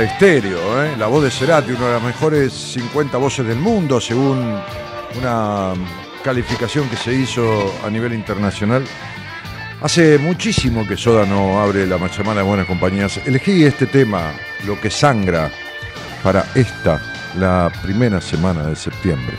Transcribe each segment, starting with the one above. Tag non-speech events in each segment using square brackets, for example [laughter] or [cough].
Estéreo, ¿eh? la voz de Cerati, una de las mejores 50 voces del mundo, según una calificación que se hizo a nivel internacional. Hace muchísimo que Soda no abre la semana de buenas compañías. Elegí este tema, Lo que sangra, para esta, la primera semana de septiembre.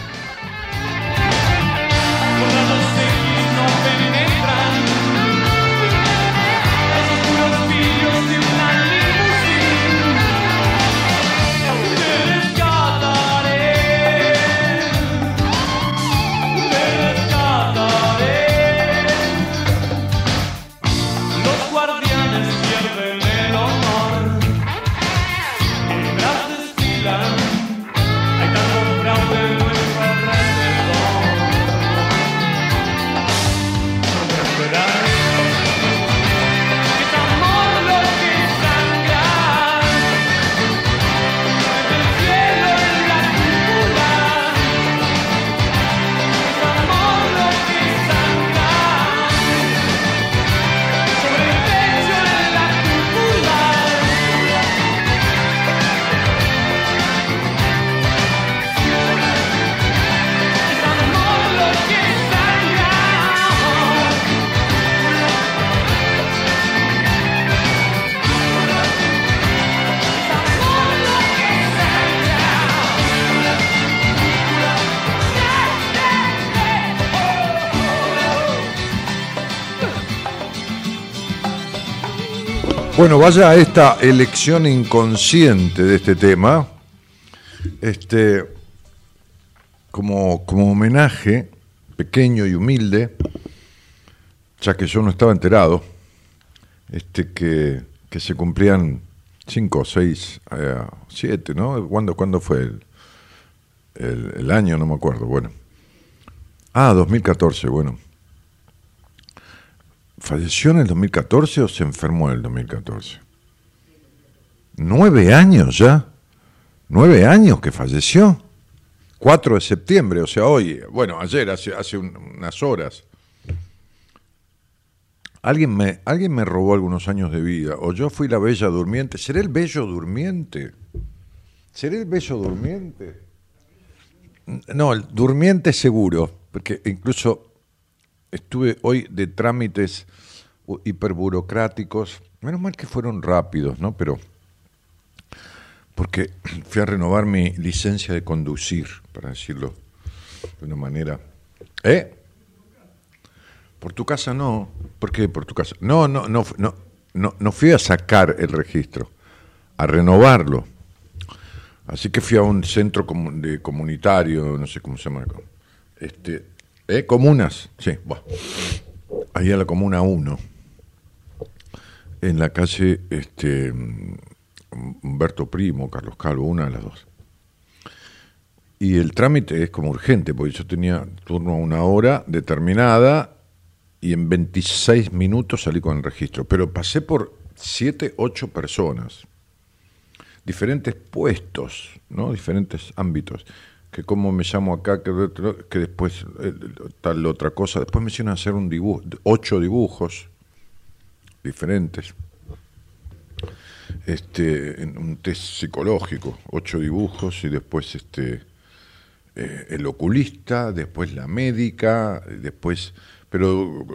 Bueno, vaya a esta elección inconsciente de este tema. Este, como, como homenaje pequeño y humilde, ya que yo no estaba enterado, este, que, que se cumplían cinco, seis, eh, siete, ¿no? ¿Cuándo, ¿cuándo fue el, el, el año? No me acuerdo. Bueno. Ah, 2014, bueno. ¿Falleció en el 2014 o se enfermó en el 2014? ¿Nueve años ya? ¿Nueve años que falleció? 4 de septiembre, o sea, hoy, bueno, ayer, hace, unas horas. Alguien me, alguien me robó algunos años de vida, o yo fui la bella durmiente. ¿Seré el bello durmiente? ¿Seré el bello durmiente? No, el durmiente seguro, porque incluso estuve hoy de trámites hiperburocráticos, menos mal que fueron rápidos, ¿no? Pero porque [clears throat] fui a renovar mi licencia de conducir, para decirlo de una manera. ¿Eh? Por tu casa no. ¿Por qué por tu casa? No, no, no, no, no, fui a sacar el registro, a renovarlo. Así que fui a un centro comunitario, no sé cómo se llama. Este, ¿Eh? Comunas, sí. Bueno. Ahí a la Comuna 1, en la calle este, Humberto Primo, Carlos Calvo, una de las dos. Y el trámite es como urgente, porque yo tenía turno a una hora determinada y en 26 minutos salí con el registro. Pero pasé por 7, 8 personas, diferentes puestos, ¿no? diferentes ámbitos que cómo me llamo acá, que, que después eh, tal otra cosa. Después me hicieron hacer un dibujo, ocho dibujos diferentes. Este, un test psicológico, ocho dibujos y después este eh, el oculista, después la médica, después, pero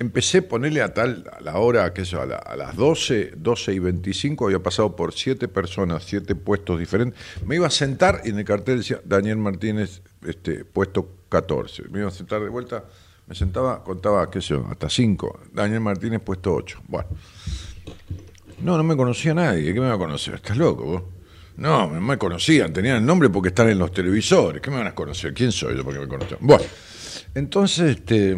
empecé a ponerle a tal, a la hora, que a, a, las 12, 12 y 25, había pasado por siete personas, siete puestos diferentes. Me iba a sentar y en el cartel decía Daniel Martínez, este, puesto 14. Me iba a sentar de vuelta, me sentaba, contaba, qué sé yo, hasta 5. Daniel Martínez, puesto 8. Bueno. No, no me conocía nadie. ¿Qué me va a conocer? ¿Estás loco vos? No, no me conocían, tenían el nombre porque están en los televisores. ¿Qué me van a conocer? ¿Quién soy yo porque me conocen? Bueno, entonces, este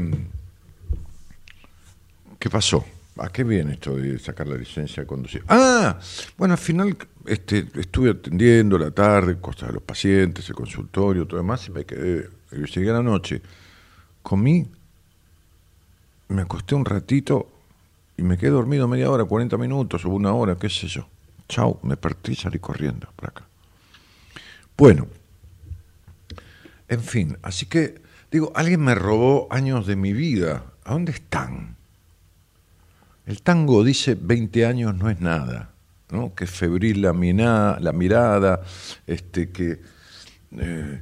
¿Qué pasó? ¿A qué viene esto de sacar la licencia de conducir? Ah, bueno, al final este, estuve atendiendo la tarde, cosas de los pacientes, el consultorio, todo demás, y me quedé, llegué a la noche, comí, me acosté un ratito y me quedé dormido media hora, 40 minutos o una hora, qué sé yo. Chau, me partí y salí corriendo para acá. Bueno, en fin, así que digo, alguien me robó años de mi vida. ¿A dónde están? El tango dice 20 años no es nada, ¿no? que febril la, la mirada, este, que... Eh,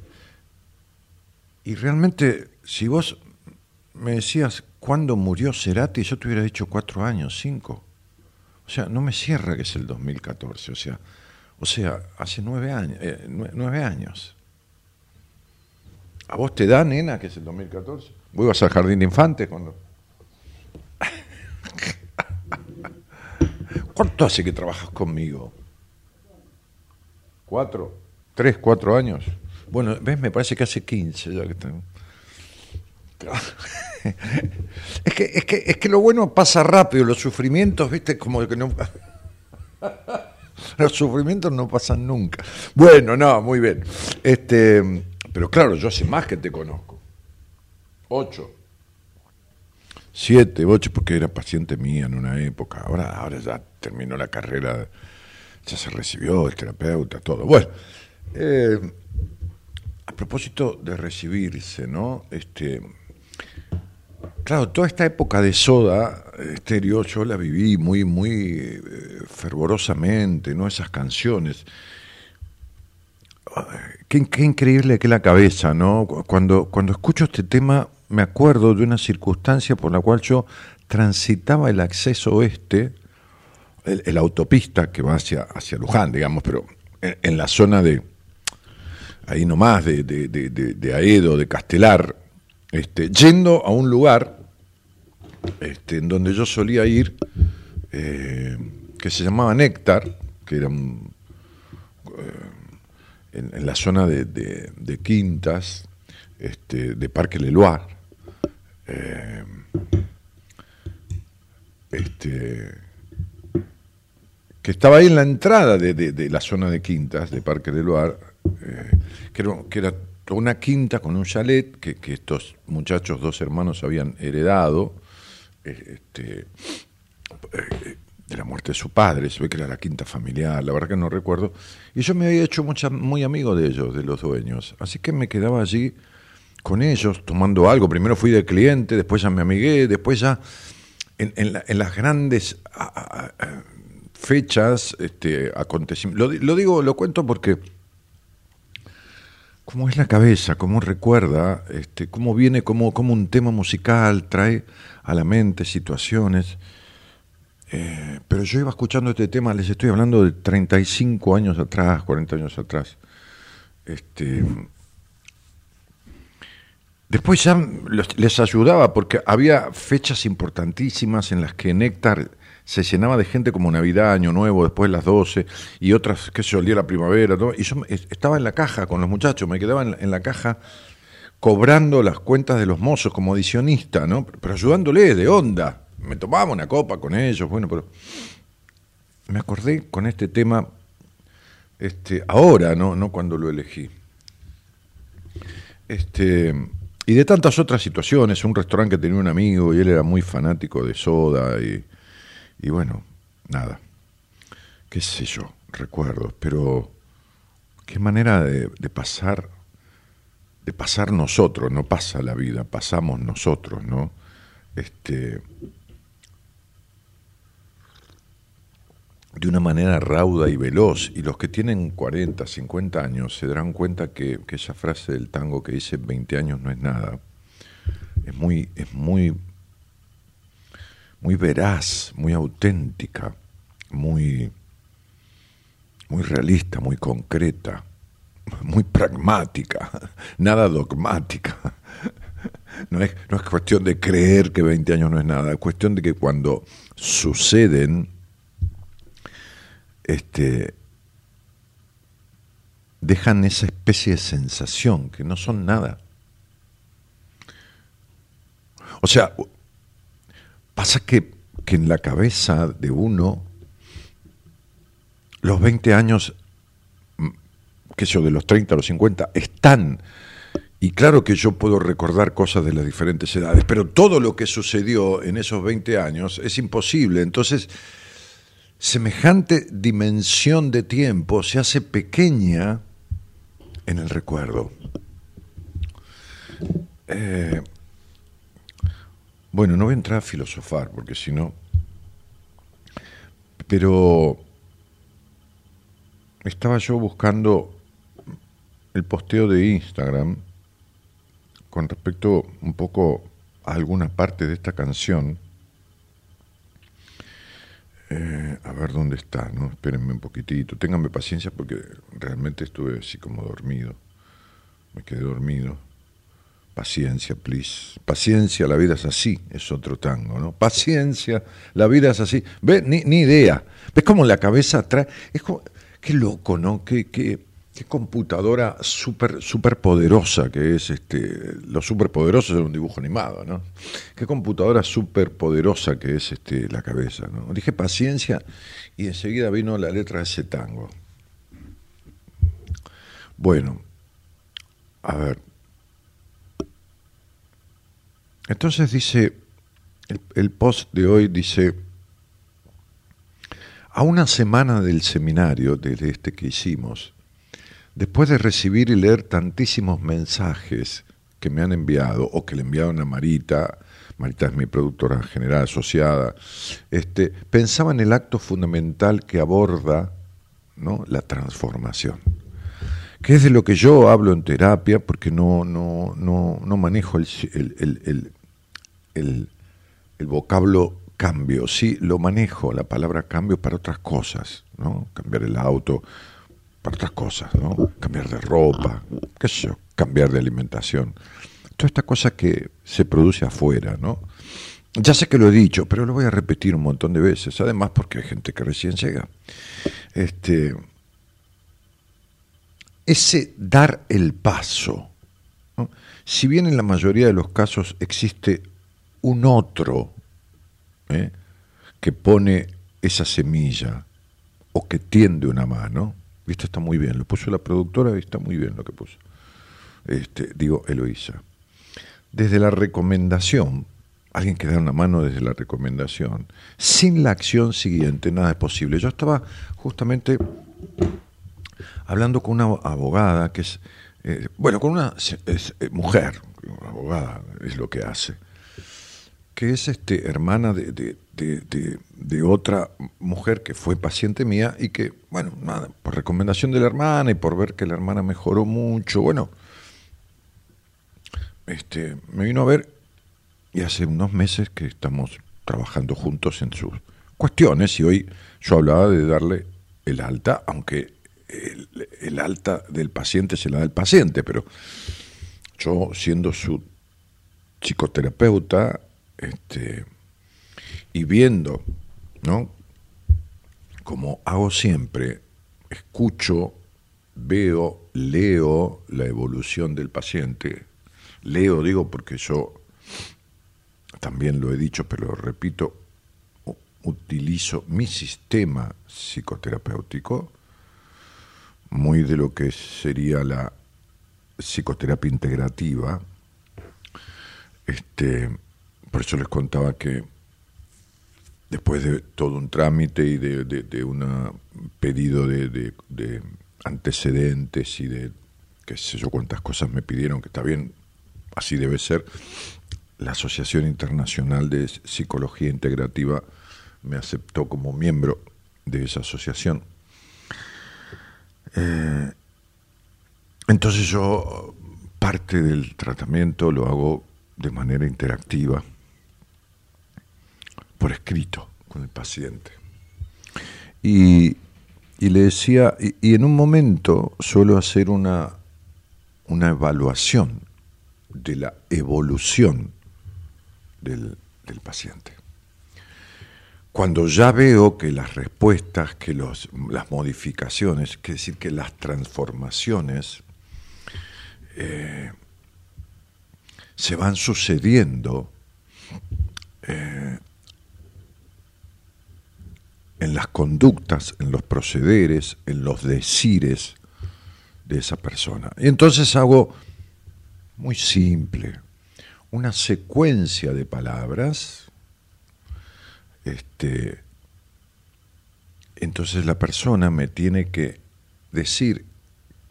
y realmente, si vos me decías cuándo murió Cerati, yo te hubiera dicho cuatro años, cinco. O sea, no me cierra que es el 2014, o sea, o sea hace nueve años. Eh, nueve años. ¿A vos te da, nena, que es el 2014? ¿Vos ibas al jardín de infantes cuando.? ¿Cuánto hace que trabajas conmigo? ¿Cuatro? ¿Tres, cuatro años? Bueno, ves, me parece que hace quince ya que tengo. [laughs] es, que, es, que, es que lo bueno pasa rápido, los sufrimientos, viste, como que no... [laughs] los sufrimientos no pasan nunca. Bueno, no, muy bien. Este, pero claro, yo hace más que te conozco. Ocho siete, ocho, porque era paciente mía en una época. Ahora, ahora ya terminó la carrera, ya se recibió el terapeuta, todo. Bueno, eh, a propósito de recibirse, ¿no? Este, claro, toda esta época de soda estéreo yo la viví muy, muy eh, fervorosamente, ¿no? Esas canciones. Qué, qué, increíble que la cabeza, ¿no? Cuando, cuando escucho este tema me acuerdo de una circunstancia por la cual yo transitaba el acceso oeste, el, autopista que va hacia, hacia Luján, digamos, pero en, la zona de, ahí nomás, de, de, Aedo, de Castelar, este, yendo a un lugar este, en donde yo solía ir eh, que se llamaba Néctar, que era en, la zona de, Quintas, este, de Parque Leloir. Este, que estaba ahí en la entrada de, la zona de Quintas, de Parque Leloir, eh, que, era, que era una quinta con un chalet que, estos muchachos, dos hermanos, habían heredado eh, este, eh, de la muerte de su padre, se ve que era la quinta familiar, la verdad que no recuerdo, y yo me había hecho muy amigo de ellos, de los dueños, así que me quedaba allí con ellos tomando algo, primero fui de cliente, después ya me amigué, después ya en, las grandes fechas, este, acontecimientos, lo digo, lo cuento porque cómo es la cabeza, cómo recuerda, este, cómo viene, cómo, un tema musical trae a la mente situaciones. Eh, pero yo iba escuchando este tema, les estoy hablando de 35 años atrás, 40 años atrás. Este, después ya les ayudaba porque había fechas importantísimas en las que Néctar se llenaba de gente como Navidad, Año Nuevo, después de las 12, y otras, el día de la primavera, y yo estaba en la caja con los muchachos, me quedaba en la, caja cobrando las cuentas de los mozos como adicionista, ¿no? Pero ayudándoles de onda. Me tomaba una copa con ellos, bueno, pero me acordé con este tema este, ahora, ¿no? no cuando lo elegí. Este, y de tantas otras situaciones, un restaurante que tenía un amigo y él era muy fanático de soda y y bueno, nada, qué sé yo, recuerdos, pero qué manera de, pasar, de pasar nosotros, no pasa la vida, pasamos nosotros, ¿no? Este, de una manera rauda y veloz. Y los que tienen 40, 50 años se darán cuenta que, que, esa frase del tango que dice 20 años no es nada, es muy, es muy muy veraz, muy auténtica, muy, muy realista, muy concreta, muy pragmática, [laughs] nada dogmática. [laughs] No es, no es cuestión de creer que 20 años no es nada, es cuestión de que cuando suceden, este, dejan esa especie de sensación que no son nada. O sea, Pasa que, en la cabeza de uno, los 20 años, mm, sé yo, de los 30 a los 50, están. Y claro que yo puedo recordar cosas de las diferentes edades, pero todo lo que sucedió en esos 20 años es imposible. Entonces, semejante dimensión de tiempo se hace pequeña en el recuerdo. Eh, bueno, no voy a entrar a filosofar, porque si no... Pero estaba yo buscando el posteo de Instagram con respecto un poco a alguna parte de esta canción. Eh, a ver dónde está, ¿no? Espérenme un poquitito. Ténganme paciencia porque realmente estuve así como dormido. Me quedé dormido. Paciencia, please. Paciencia, la vida es así, es otro tango, ¿no? Paciencia, la vida es así. ¿Ves? Ni, idea. ¿Ves cómo la cabeza trae? Es como, qué loco, ¿no? Qué, qué, qué computadora súper super poderosa que es este. Lo superpoderoso es un dibujo animado, ¿no? Qué computadora súper poderosa que es este, la cabeza, ¿no? Dije paciencia y enseguida vino la letra de ese tango. Bueno, a ver. Entonces dice, el, post de hoy dice, a una semana del seminario, desde este que hicimos, después de recibir y leer tantísimos mensajes que me han enviado o que le enviaron a Marita, Marita es mi productora general asociada, este, pensaba en el acto fundamental que aborda la transformación que es de lo que yo hablo en terapia, porque no, no, no, no manejo el, el, el, vocablo cambio, sí, lo manejo, la palabra cambio para otras cosas, ¿no? Cambiar el auto para otras cosas, ¿no? Cambiar de ropa, qué sé yo, cambiar de alimentación. Toda esta cosa que se produce afuera, ¿no? ya sé que lo he dicho, pero lo voy a repetir un montón de veces, además porque hay gente que recién llega. Este, ese dar el paso, si bien en la mayoría de los casos existe un otro ¿eh? que pone esa semilla o que tiende una mano, esto está muy bien, lo puso la productora y está muy bien lo que puso. Este, digo, Eloísa. Desde la recomendación, alguien que da una mano desde la recomendación, sin la acción siguiente, nada es posible. Yo estaba justamente hablando con una abogada que es, eh, bueno, con una eh, mujer, abogada es lo que hace, que es este, hermana de, de, otra mujer que fue paciente mía y que, bueno, nada, por recomendación de la hermana y por ver que la hermana mejoró mucho, bueno, este, me vino a ver y hace unos meses que estamos trabajando juntos en sus cuestiones y hoy yo hablaba de darle el alta, aunque el, alta del paciente se la da el paciente, pero yo siendo su psicoterapeuta este, y viendo, ¿no? Como hago siempre, escucho, veo, leo la evolución del paciente, leo, digo, porque yo también lo he dicho, pero repito, utilizo mi sistema psicoterapéutico, muy de lo que sería la psicoterapia integrativa. Este, por eso les contaba que después de todo un trámite y de, un pedido de, de, antecedentes y de qué sé yo cuántas cosas me pidieron, que está bien, así debe ser, la Asociación Internacional de Psicología Integrativa me aceptó como miembro de esa asociación. Eh, entonces yo parte del tratamiento lo hago de manera interactiva, por escrito, con el paciente. Y, le decía, y, en un momento suelo hacer una, una evaluación de la evolución del, paciente. Cuando ya veo que las respuestas, que los, las modificaciones, es decir, que las transformaciones eh, se van sucediendo eh, en las conductas, en los procederes, en los decires de esa persona. Y entonces hago muy simple, una secuencia de palabras, este, entonces la persona me tiene que decir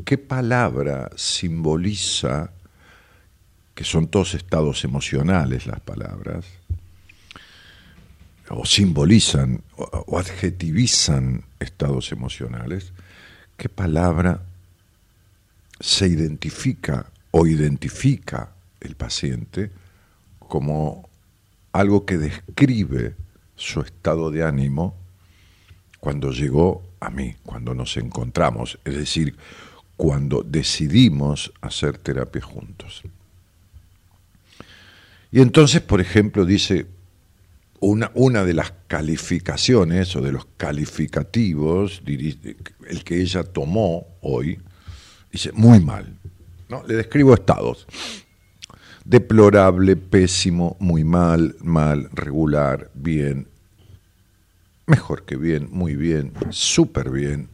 qué palabra simboliza, que son todos estados emocionales las palabras, o simbolizan o, adjetivizan estados emocionales, qué palabra se identifica o identifica el paciente como algo que describe su estado de ánimo cuando llegó a mí, cuando nos encontramos, es decir, cuando decidimos hacer terapia juntos. Y entonces, por ejemplo, dice, una, una de las calificaciones o de los calificativos, el que ella tomó hoy, dice, muy mal. ¿no? Le describo estados deplorable, pésimo, muy mal, mal, regular, bien, mejor que bien, muy bien, súper bien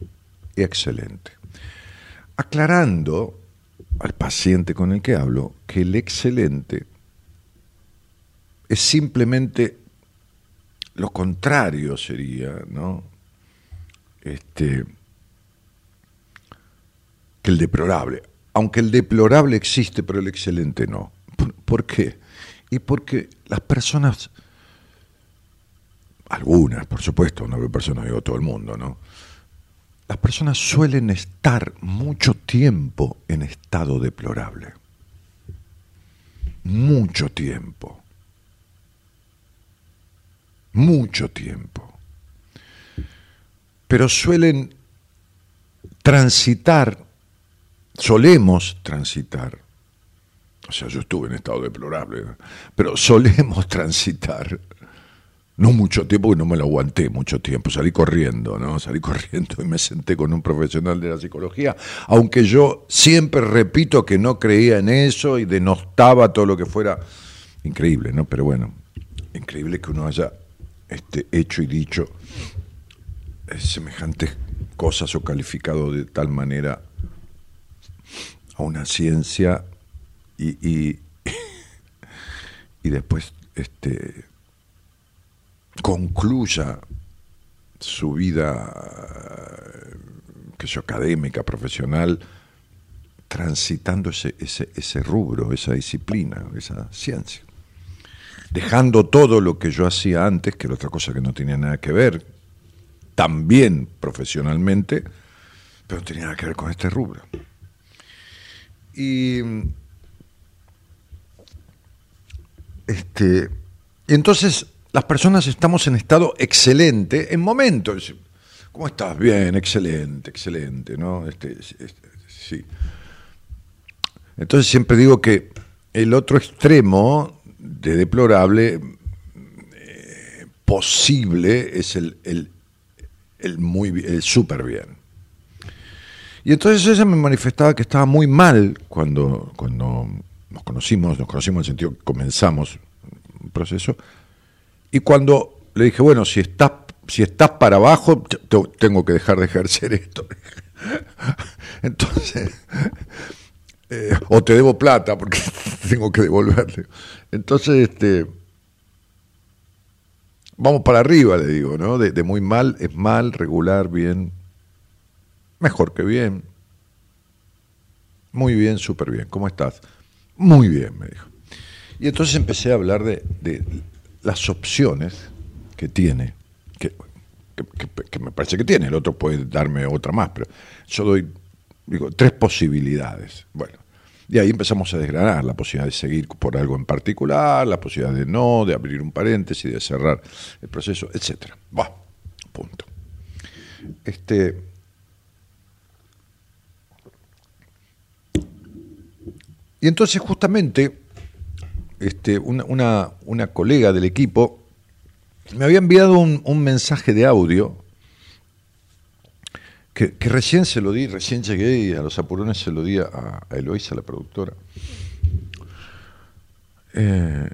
y excelente. Aclarando al paciente con el que hablo que el excelente es simplemente lo contrario sería, ¿no? Este, que el deplorable. Aunque el deplorable existe, pero el excelente no. ¿Por qué? Y porque las personas, algunas, por supuesto, no hay personas, digo todo el mundo, ¿no? Las personas suelen estar mucho tiempo en estado deplorable. Mucho tiempo. Mucho tiempo. Pero suelen transitar, solemos transitar o sea, yo estuve en estado deplorable, pero solemos [laughs] transitar no mucho tiempo, que no me lo aguanté mucho tiempo, salí corriendo, ¿no? Salí corriendo y me senté con un profesional de la psicología, aunque yo siempre repito que no creía en eso y denostaba todo lo que fuera increíble, ¿no? Pero bueno, increíble que uno haya este, hecho y dicho eh, semejantes cosas o calificado de tal manera a una ciencia y, y, [laughs] después este concluya su vida que yo, académica, profesional, transitando ese, ese, ese rubro, esa disciplina, esa ciencia. Dejando todo lo que yo hacía antes, que era otra cosa que no tenía nada que ver, también profesionalmente, pero no tenía nada que ver con este rubro. Y este, entonces las personas estamos en estado excelente en momentos. ¿Cómo estás? Bien, excelente, excelente, ¿no? Este, este, sí. Entonces siempre digo que el otro extremo de deplorable eh, posible es el, el, el muy el súper bien. Y entonces ella me manifestaba que estaba muy mal cuando, cuando nos conocimos, nos conocimos en el sentido que comenzamos un proceso, y cuando le dije, bueno, si estás, si estás para abajo, tengo que dejar de ejercer esto. [laughs] Entonces, eh, o te debo plata porque [laughs] tengo que devolverle. Entonces, este, vamos para arriba, le digo, ¿no? De, muy mal es mal, regular, bien, mejor que bien. Muy bien, súper bien. ¿Cómo estás? Muy bien, me dijo. Y entonces empecé a hablar de, de las opciones que tiene, que, me parece que tiene, el otro puede darme otra más, pero yo doy, digo, tres posibilidades. Bueno, y ahí empezamos a desgranar la posibilidad de seguir por algo en particular, la posibilidad de no, de abrir un paréntesis, de cerrar el proceso, etcétera. Va, punto. Este, y entonces justamente este, una, una, colega del equipo me había enviado un, mensaje de audio que, recién se lo di, recién llegué y a los apurones se lo di a, Eloisa, la productora, eh,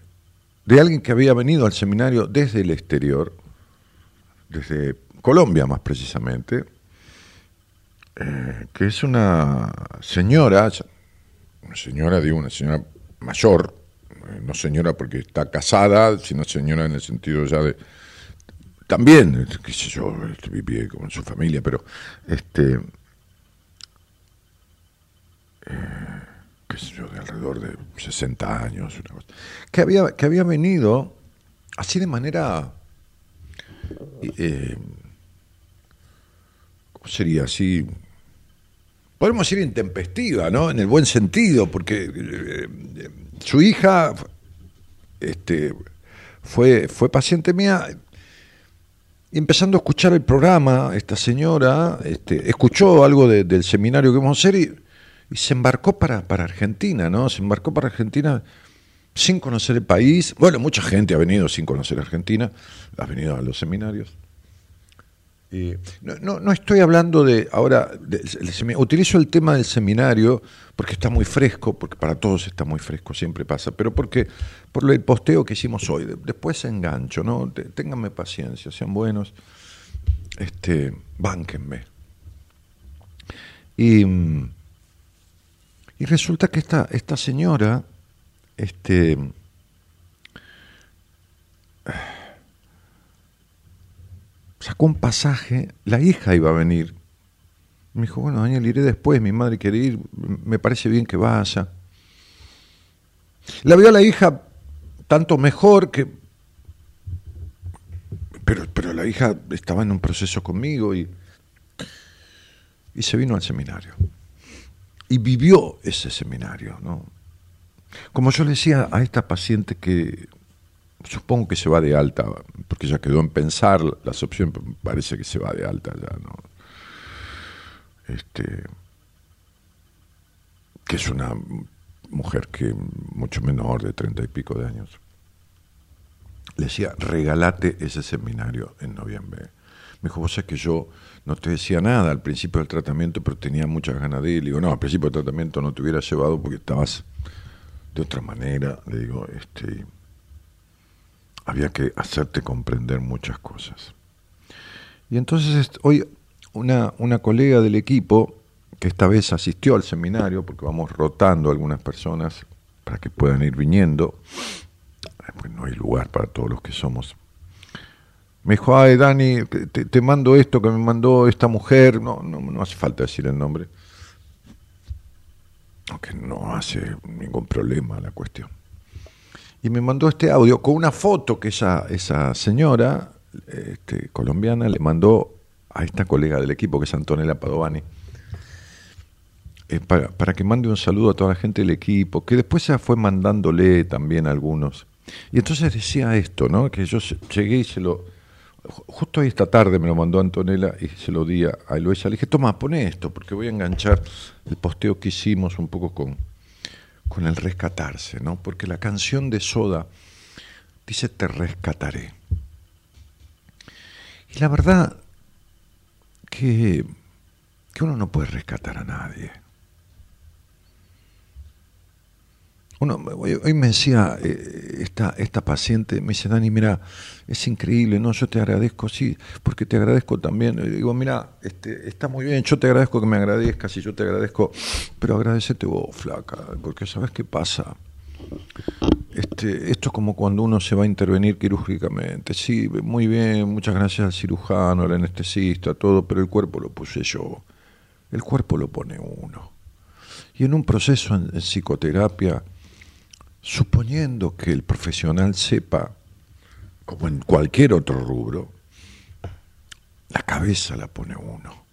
de alguien que había venido al seminario desde el exterior, desde Colombia más precisamente, eh, que es una señora, una señora, digo, una señora mayor, eh, no señora porque está casada, sino señora en el sentido ya de también, qué sé yo, este, vive con su familia, pero este eh, qué sé yo, de alrededor de 60 años, una cosa, que había, que había venido así de manera eh, ¿cómo sería? Así podemos decir intempestiva, ¿no? En el buen sentido, porque su hija este, fue, fue paciente mía empezando a escuchar el programa, esta señora este, escuchó algo del seminario que vamos a hacer y, se embarcó para, para Argentina, ¿no? Se embarcó para Argentina sin conocer el país. Bueno, mucha gente ha venido sin conocer Argentina, ha venido a los seminarios no, no, estoy hablando de ahora, utilizo el tema del seminario porque está muy fresco, porque para todos está muy fresco, siempre pasa, pero porque por el posteo que hicimos hoy, después engancho, ¿no? Ténganme paciencia, sean buenos, este, bánquenme. Y, y resulta que esta, esta señora, este, sacó un pasaje, la hija iba a venir. Me dijo, bueno, Daniel, iré después, mi madre quiere ir, me parece bien que vaya. La vio a la hija tanto mejor que... Pero, pero la hija estaba en un proceso conmigo y, y se vino al seminario. Y vivió ese seminario, ¿no? Como yo le decía a esta paciente que supongo que se va de alta, porque ya quedó en pensar las opciones, parece que se va de alta ya, ¿no? Este, que es una mujer que mucho menor, de treinta y pico de años, le decía, regalate ese seminario en noviembre. Me dijo, vos sabés que yo no te decía nada al principio del tratamiento, pero tenía muchas ganas de ir. Le digo, no, al principio del tratamiento no te hubiera llevado porque estabas de otra manera. Le digo, este, había que hacerte comprender muchas cosas. Y entonces hoy una, una colega del equipo, que esta vez asistió al seminario, porque vamos rotando algunas personas para que puedan ir viniendo, pues no hay lugar para todos los que somos me dijo, ay Dani, te, mando esto que me mandó esta mujer, no, no, no hace falta decir el nombre, aunque no hace ningún problema la cuestión. Y me mandó este audio con una foto que esa, esa señora este, colombiana le mandó a esta colega del equipo, que es Antonella Padovani, eh, para, para, que mande un saludo a toda la gente del equipo, que después se fue mandándole también a algunos. Y entonces decía esto, ¿no? Que yo llegué y se lo, Justo hoy esta tarde me lo mandó Antonella y se lo di a Eloisa. Le dije, toma, pone esto, porque voy a enganchar el posteo que hicimos un poco con, con el rescatarse, ¿no? Porque la canción de Soda dice, te rescataré. Y la verdad que, que uno no puede rescatar a nadie. Hoy, me decía eh, esta, esta paciente, me dice, Dani, mira, es increíble, ¿no? Yo te agradezco, sí, porque te agradezco también. Digo, mira, este, está muy bien, yo te agradezco que me agradezcas y yo te agradezco, pero agradecete vos, flaca, porque ¿sabes qué pasa? Este, esto es como cuando uno se va a intervenir quirúrgicamente. Sí, muy bien, muchas gracias al cirujano, al anestesista, todo, pero el cuerpo lo puse yo. El cuerpo lo pone uno. Y en un proceso en psicoterapia, suponiendo que el profesional sepa, como en cualquier otro rubro, la cabeza la pone uno,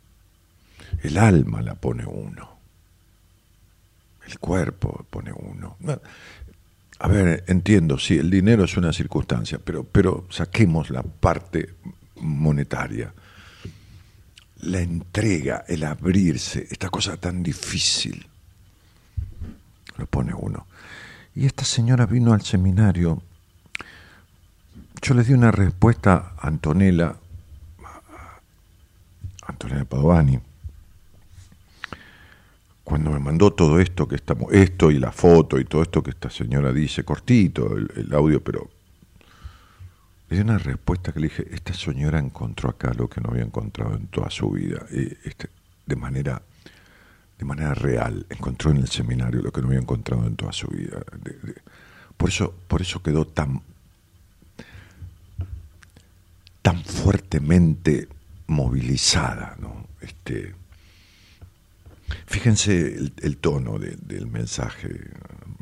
el alma la pone uno, el cuerpo pone uno. A ver, entiendo, sí, el dinero es una circunstancia, pero, pero saquemos la parte monetaria. La entrega, el abrirse, esta cosa tan difícil, lo pone uno. Y esta señora vino al seminario. Yo le di una respuesta a Antonella, Antonella Padovani, cuando me mandó todo esto que estamos, esto y la foto y todo esto que esta señora dice, cortito el, audio, pero le di una respuesta que le dije, esta señora encontró acá lo que no había encontrado en toda su vida, eh, este, de manera de manera real, encontró en el seminario lo que no había encontrado en toda su vida. por, eso, por eso quedó tan, tan fuertemente movilizada. ¿no? Este, fíjense el, tono del mensaje,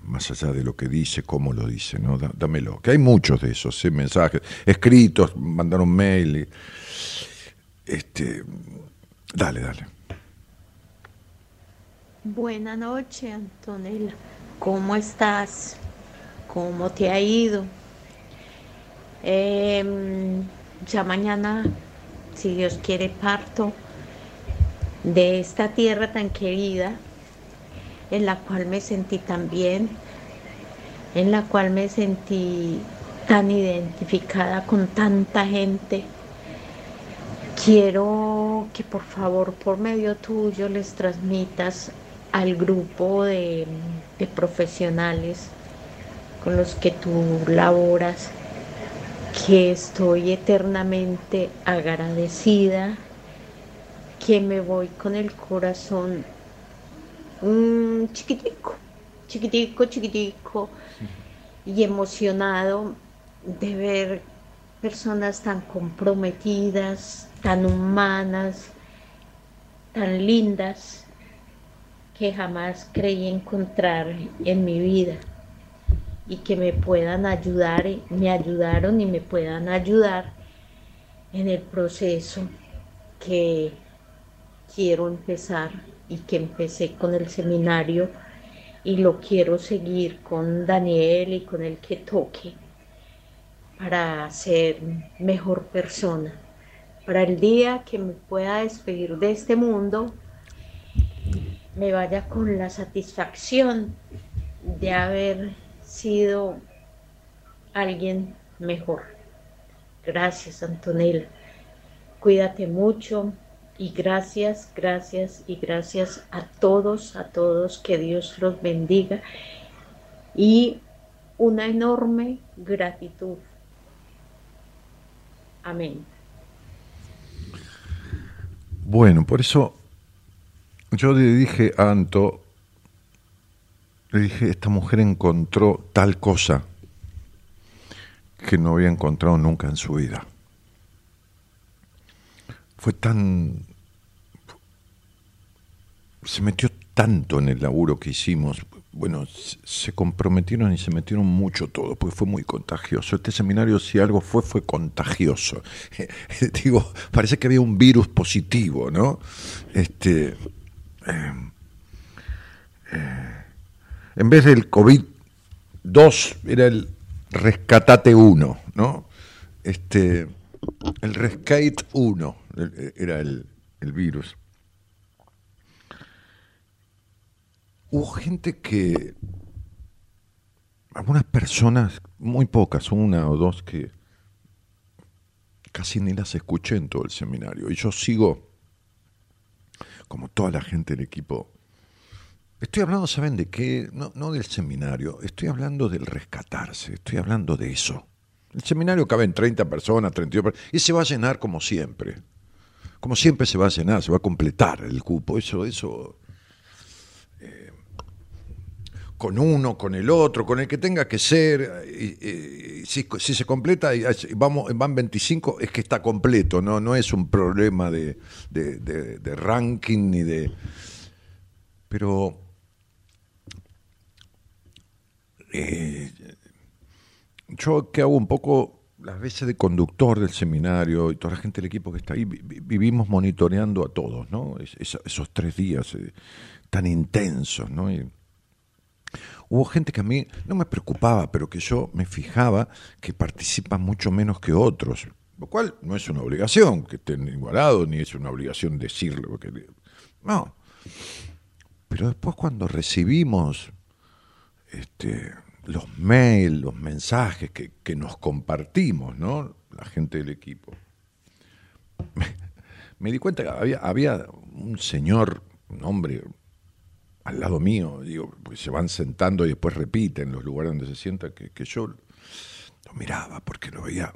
más allá de lo que dice, cómo lo dice, ¿no? dámelo. Que hay muchos de esos ¿eh? mensajes escritos, mandaron mail. Este, dale, dale. Buenas noches, Antonella. ¿Cómo estás? ¿Cómo te ha ido? Em, ya mañana, si Dios quiere, parto de esta tierra tan querida, en la cual me sentí tan bien, en la cual me sentí tan identificada con tanta gente. Quiero que por favor, por medio tuyo, les transmitas al grupo de, profesionales con los que tú laboras, que estoy eternamente agradecida, que me voy con el corazón mm, chiquitico, chiquitico, chiquitico y emocionado de ver personas tan comprometidas, tan humanas, tan lindas que jamás creí encontrar en mi vida y que me puedan ayudar, me ayudaron y me puedan ayudar en el proceso que quiero empezar y que empecé con el seminario y lo quiero seguir con Daniel y con el que toque para ser mejor persona, para el día que me pueda despedir de este mundo me vaya con la satisfacción de haber sido alguien mejor. Gracias, Antonella. Cuídate mucho y gracias, gracias y gracias a todos, a todos, que Dios los bendiga y una enorme gratitud. Amén. Bueno, por eso yo le dije a Anto, le dije, esta mujer encontró tal cosa que no había encontrado nunca en su vida. Fue tan... se metió tanto en el laburo que hicimos, bueno, se comprometieron y se metieron mucho todo, porque fue muy contagioso. Este seminario, si algo fue, fue contagioso. [laughs] Digo, parece que había un virus positivo, ¿no? Este, eh, eh, en vez del COVID-2, era el Rescatate 1, ¿no? Este, el Rescate 1 era el, el virus. Hubo gente que, algunas personas, muy pocas, una o dos, que casi ni las escuché en todo el seminario. Y yo sigo, como toda la gente del equipo, estoy hablando, ¿saben de qué? No, no del seminario, estoy hablando del rescatarse, estoy hablando de eso. El seminario cabe en 30 personas, 32 personas, y se va a llenar como siempre. Como siempre se va a llenar, se va a completar el cupo. Eso, eso con uno, con el otro, con el que tenga que ser. Si, se completa y vamos, van 25, es que está completo, no, no es un problema de, ranking ni de. Pero. Eh, yo que hago un poco las veces de conductor del seminario y toda la gente del equipo que está ahí, vivimos monitoreando a todos, ¿no? esos tres días eh, tan intensos, ¿no? Hubo gente que a mí no me preocupaba, pero que yo me fijaba que participan mucho menos que otros, lo cual no es una obligación que estén igualados, ni es una obligación decirlo. Porque, no. Pero después cuando recibimos este, los mails, los mensajes que, que, nos compartimos, ¿no? La gente del equipo. [laughs] Me, me di cuenta que había, había un señor, un hombre al lado mío, digo, pues se van sentando y después repiten los lugares donde se sientan, que, yo lo miraba porque lo veía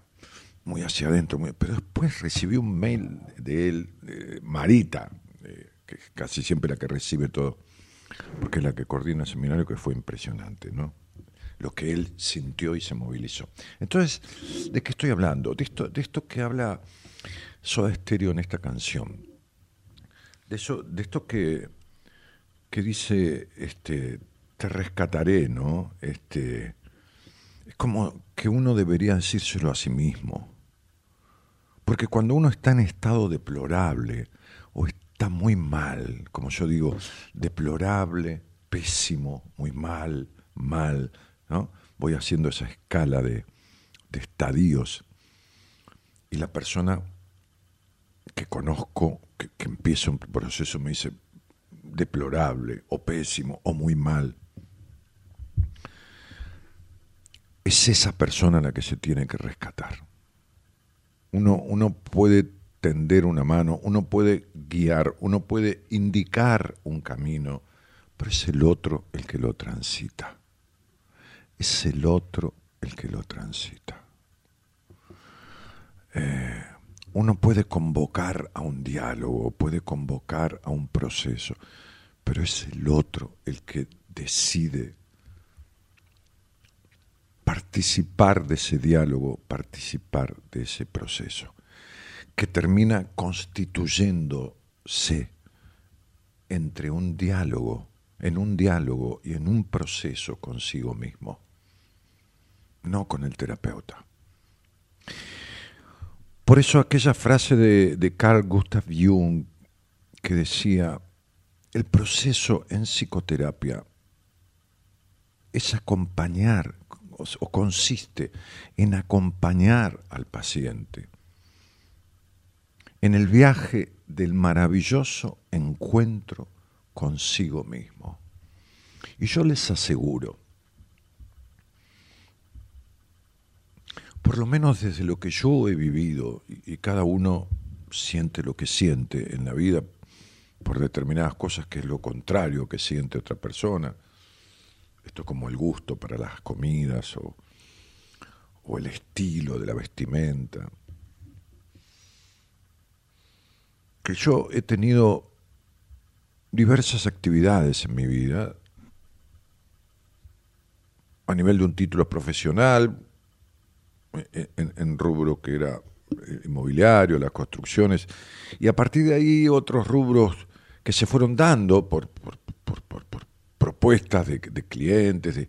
muy hacia adentro, pero después recibí un mail de él, Marita, que es casi siempre la que recibe todo, porque es la que coordina el seminario, que fue impresionante, ¿no? Lo que él sintió y se movilizó. Entonces, ¿de qué estoy hablando? De esto, de esto que habla Soda Stereo en esta canción. De, eso, de esto que que dice, este, te rescataré, ¿no? Este, es como que uno debería decírselo a sí mismo. Porque cuando uno está en estado deplorable o está muy mal, como yo digo, deplorable, pésimo, muy mal, mal, ¿no? Voy haciendo esa escala de, de estadios y la persona que conozco, que, que empieza un proceso, me dice, deplorable o pésimo o muy mal, es esa persona la que se tiene que rescatar. Uno, uno puede tender una mano, uno puede guiar, uno puede indicar un camino, pero es el otro el que lo transita. Es el otro el que lo transita. Eh, uno puede convocar a un diálogo, puede convocar a un proceso, pero es el otro el que decide participar de ese diálogo, participar de ese proceso, que termina constituyéndose entre un diálogo, en un diálogo y en un proceso consigo mismo, no con el terapeuta. Por eso aquella frase de, Carl Gustav Jung que decía, el proceso en psicoterapia es acompañar o consiste en acompañar al paciente en el viaje del maravilloso encuentro consigo mismo. Y yo les aseguro por lo menos desde lo que yo he vivido, y, cada uno siente lo que siente en la vida por determinadas cosas que es lo contrario que siente otra persona. Esto como el gusto para las comidas o, o el estilo de la vestimenta. Que yo he tenido diversas actividades en mi vida a nivel de un título profesional, en, rubro que era inmobiliario, las construcciones, y a partir de ahí otros rubros que se fueron dando por, propuestas de, clientes, de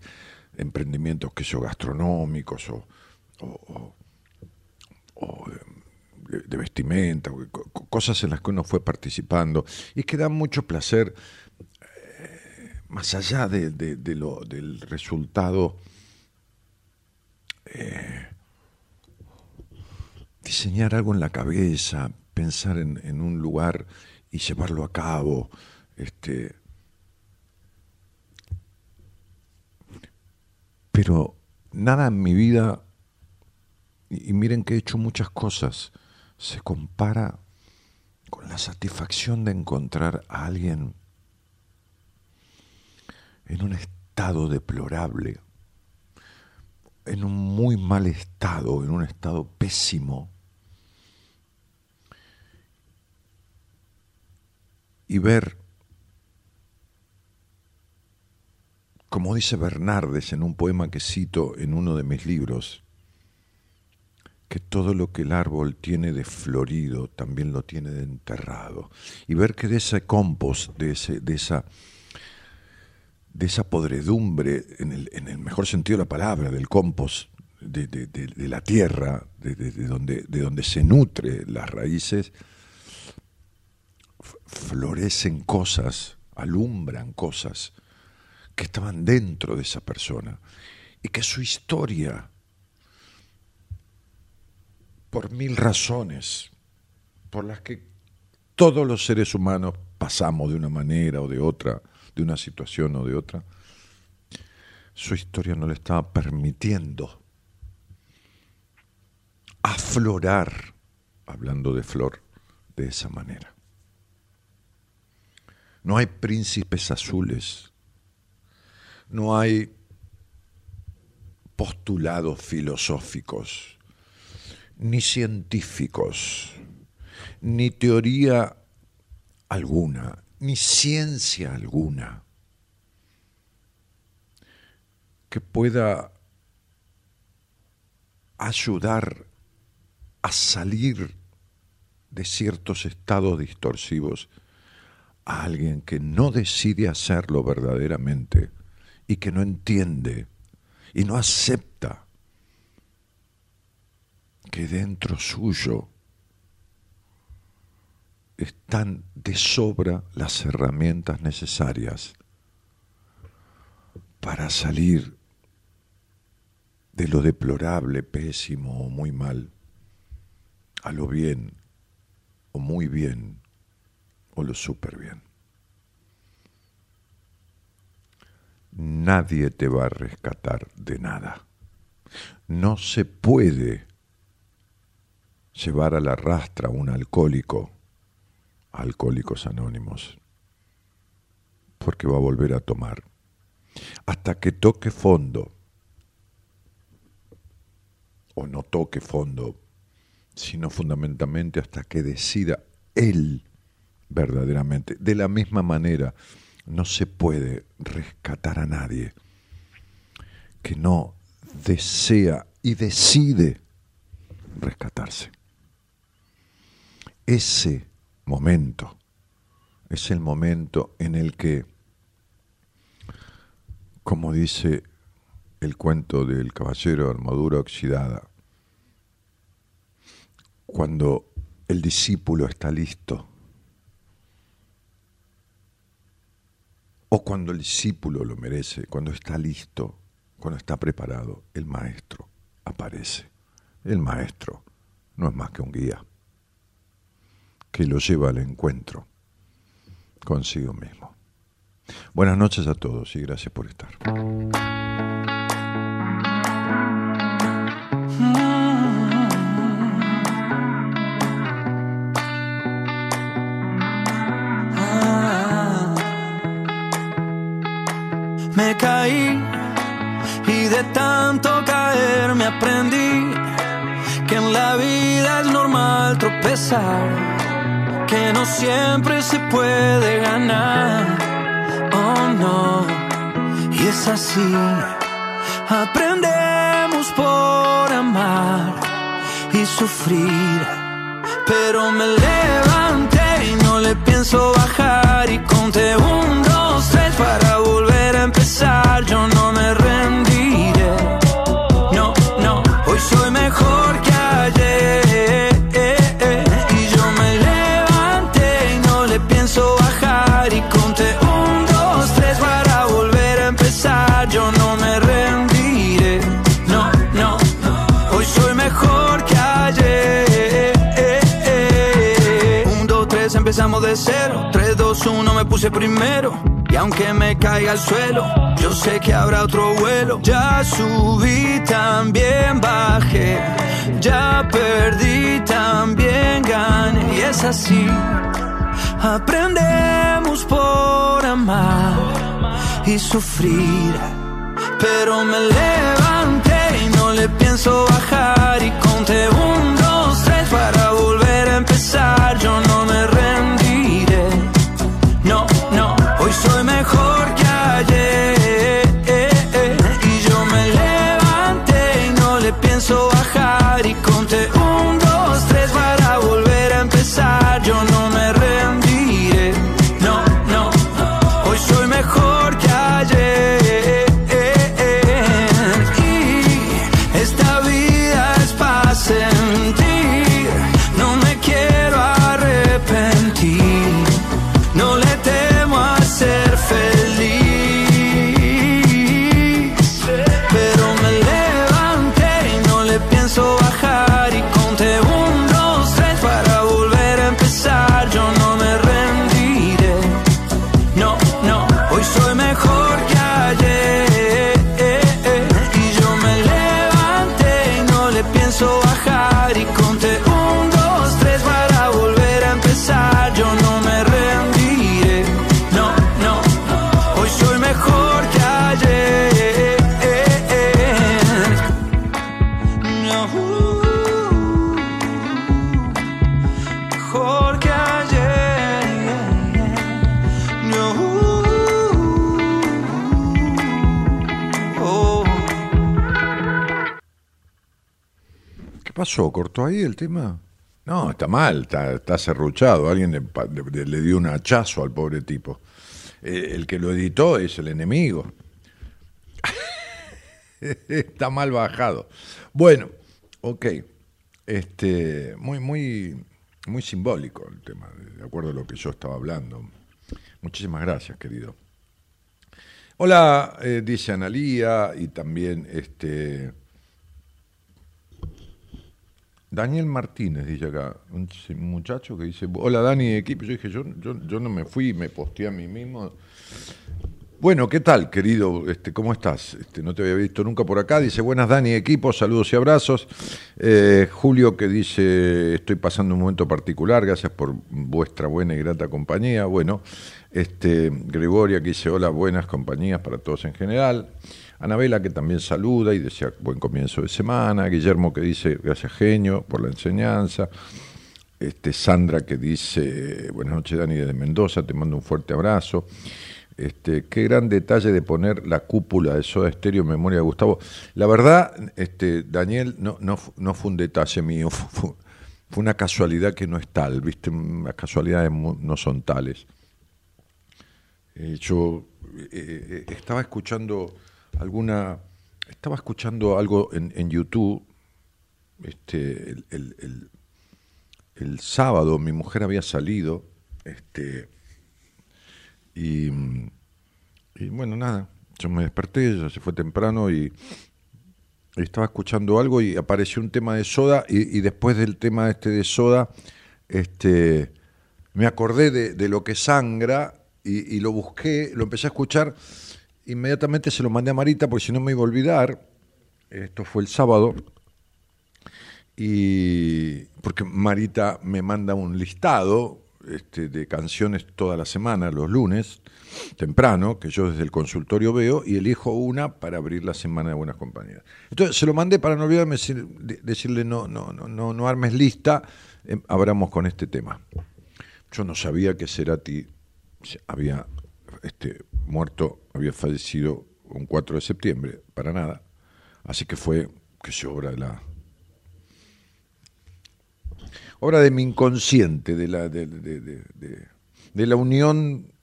emprendimientos que son gastronómicos o, de, vestimenta, cosas en las que uno fue participando y que dan mucho placer, eh, más allá de, del resultado. Eh, diseñar algo en la cabeza, pensar en, un lugar y llevarlo a cabo. Este, pero nada en mi vida, y miren que he hecho muchas cosas, se compara con la satisfacción de encontrar a alguien en un estado deplorable, en un muy mal estado, en un estado pésimo, y ver, como dice Bernardes en un poema que cito en uno de mis libros, que todo lo que el árbol tiene de florido también lo tiene de enterrado. Y ver que de ese compost, de, ese, de, esa, de esa podredumbre, en el, en el mejor sentido de la palabra, del compost, de, de la tierra, de, donde, de donde se nutre las raíces, florecen cosas, alumbran cosas que estaban dentro de esa persona y que su historia, por mil razones, por las que todos los seres humanos pasamos de una manera o de otra, de una situación o de otra, su historia no le estaba permitiendo aflorar, hablando de flor, de esa manera. No hay príncipes azules. No hay postulados filosóficos, ni científicos, ni teoría alguna, ni ciencia alguna que pueda ayudar a salir de ciertos estados distorsivos a alguien que no decide hacerlo verdaderamente y que no entiende y no acepta que dentro suyo están de sobra las herramientas necesarias para salir de lo deplorable, pésimo o muy mal, a lo bien o muy bien o lo súper bien. Nadie te va a rescatar de nada. No se puede llevar a la rastra a un alcohólico, alcohólicos anónimos, porque va a volver a tomar. Hasta que toque fondo, o no toque fondo, sino fundamentalmente hasta que decida él verdaderamente. De la misma manera, no se puede rescatar a nadie que no desea y decide rescatarse. Ese momento es el momento en el que, como dice el cuento del caballero de armadura oxidada, cuando el discípulo está listo o cuando el discípulo lo merece, cuando está listo, cuando está preparado, el maestro aparece. El maestro no es más que un guía que lo lleva al encuentro consigo mismo. Buenas noches a todos y gracias por estar. Me caí y de tanto caer me aprendí que en la vida es normal tropezar, que no siempre se puede ganar. Oh no, y es así, aprendemos por amar y sufrir, pero me no le pienso bajar y conté un, dos, tres para volver a empezar, yo no me rendiré. No, no, hoy soy mejor cero. Tres, dos, uno, me puse primero. Y aunque me caiga al suelo, yo sé que habrá otro vuelo. Ya subí, también bajé. Ya perdí, también gané. Y es así. Aprendemos por amar y sufrir. Pero me levanté y no le pienso bajar. Y conté un, dos, tres para volver a empezar. Yo ¿Cortó ahí el tema? No, está mal, está, está. Alguien le dio un hachazo al pobre tipo. Eh, el que lo editó es el enemigo. [laughs] está mal bajado. Bueno, ok. Este, muy, muy, muy simbólico el tema, de acuerdo a lo que yo estaba hablando. Muchísimas gracias, querido. Hola, eh, dice Analía y también este. Daniel Martínez dice acá, un ch- muchacho que dice, hola Dani, equipo. Yo dije, yo, yo, yo no me fui, me posteé a mí mismo. Bueno, ¿qué tal, querido? Este, ¿Cómo estás? Este, no te había visto nunca por acá. Dice, buenas Dani, equipo, saludos y abrazos. Eh, Julio que dice, estoy pasando un momento particular, gracias por vuestra buena y grata compañía. Bueno, este, Gregoria que dice, hola, buenas compañías para todos en general. Anabela que también saluda y desea buen comienzo de semana. Guillermo que dice, gracias genio por la enseñanza. Este, Sandra que dice, buenas noches Dani desde Mendoza, te mando un fuerte abrazo. Este, qué gran detalle de poner la cúpula de Soda Estéreo en memoria de Gustavo. La verdad, este, Daniel, no, no, no fue un detalle mío, [laughs] fu- fu- fue, una casualidad que no es tal, ¿viste? Las casualidades no son tales. Eh, yo eh, eh, estaba escuchando alguna, estaba escuchando algo en, en YouTube, este, el, sábado mi mujer había salido, este, y, bueno, nada, yo me desperté, ella se fue temprano y, estaba escuchando algo y apareció un tema de soda y, después del tema este de soda, este, me acordé de, de lo que sangra y, y lo busqué, lo empecé a escuchar, inmediatamente se lo mandé a Marita porque si no me iba a olvidar, esto fue el sábado, y porque Marita me manda un listado este, de canciones toda la semana, los lunes, temprano, que yo desde el consultorio veo, y elijo una para abrir la semana de Buenas Compañías. Entonces se lo mandé para no olvidarme, decirle no, no, no, no, no armes lista, eh, abramos con este tema. Yo no sabía que Cerati había este, muerto, había fallecido un 4 de septiembre, para nada. Así que fue, que se obra de la obra de mi inconsciente, de la, de, de, la unión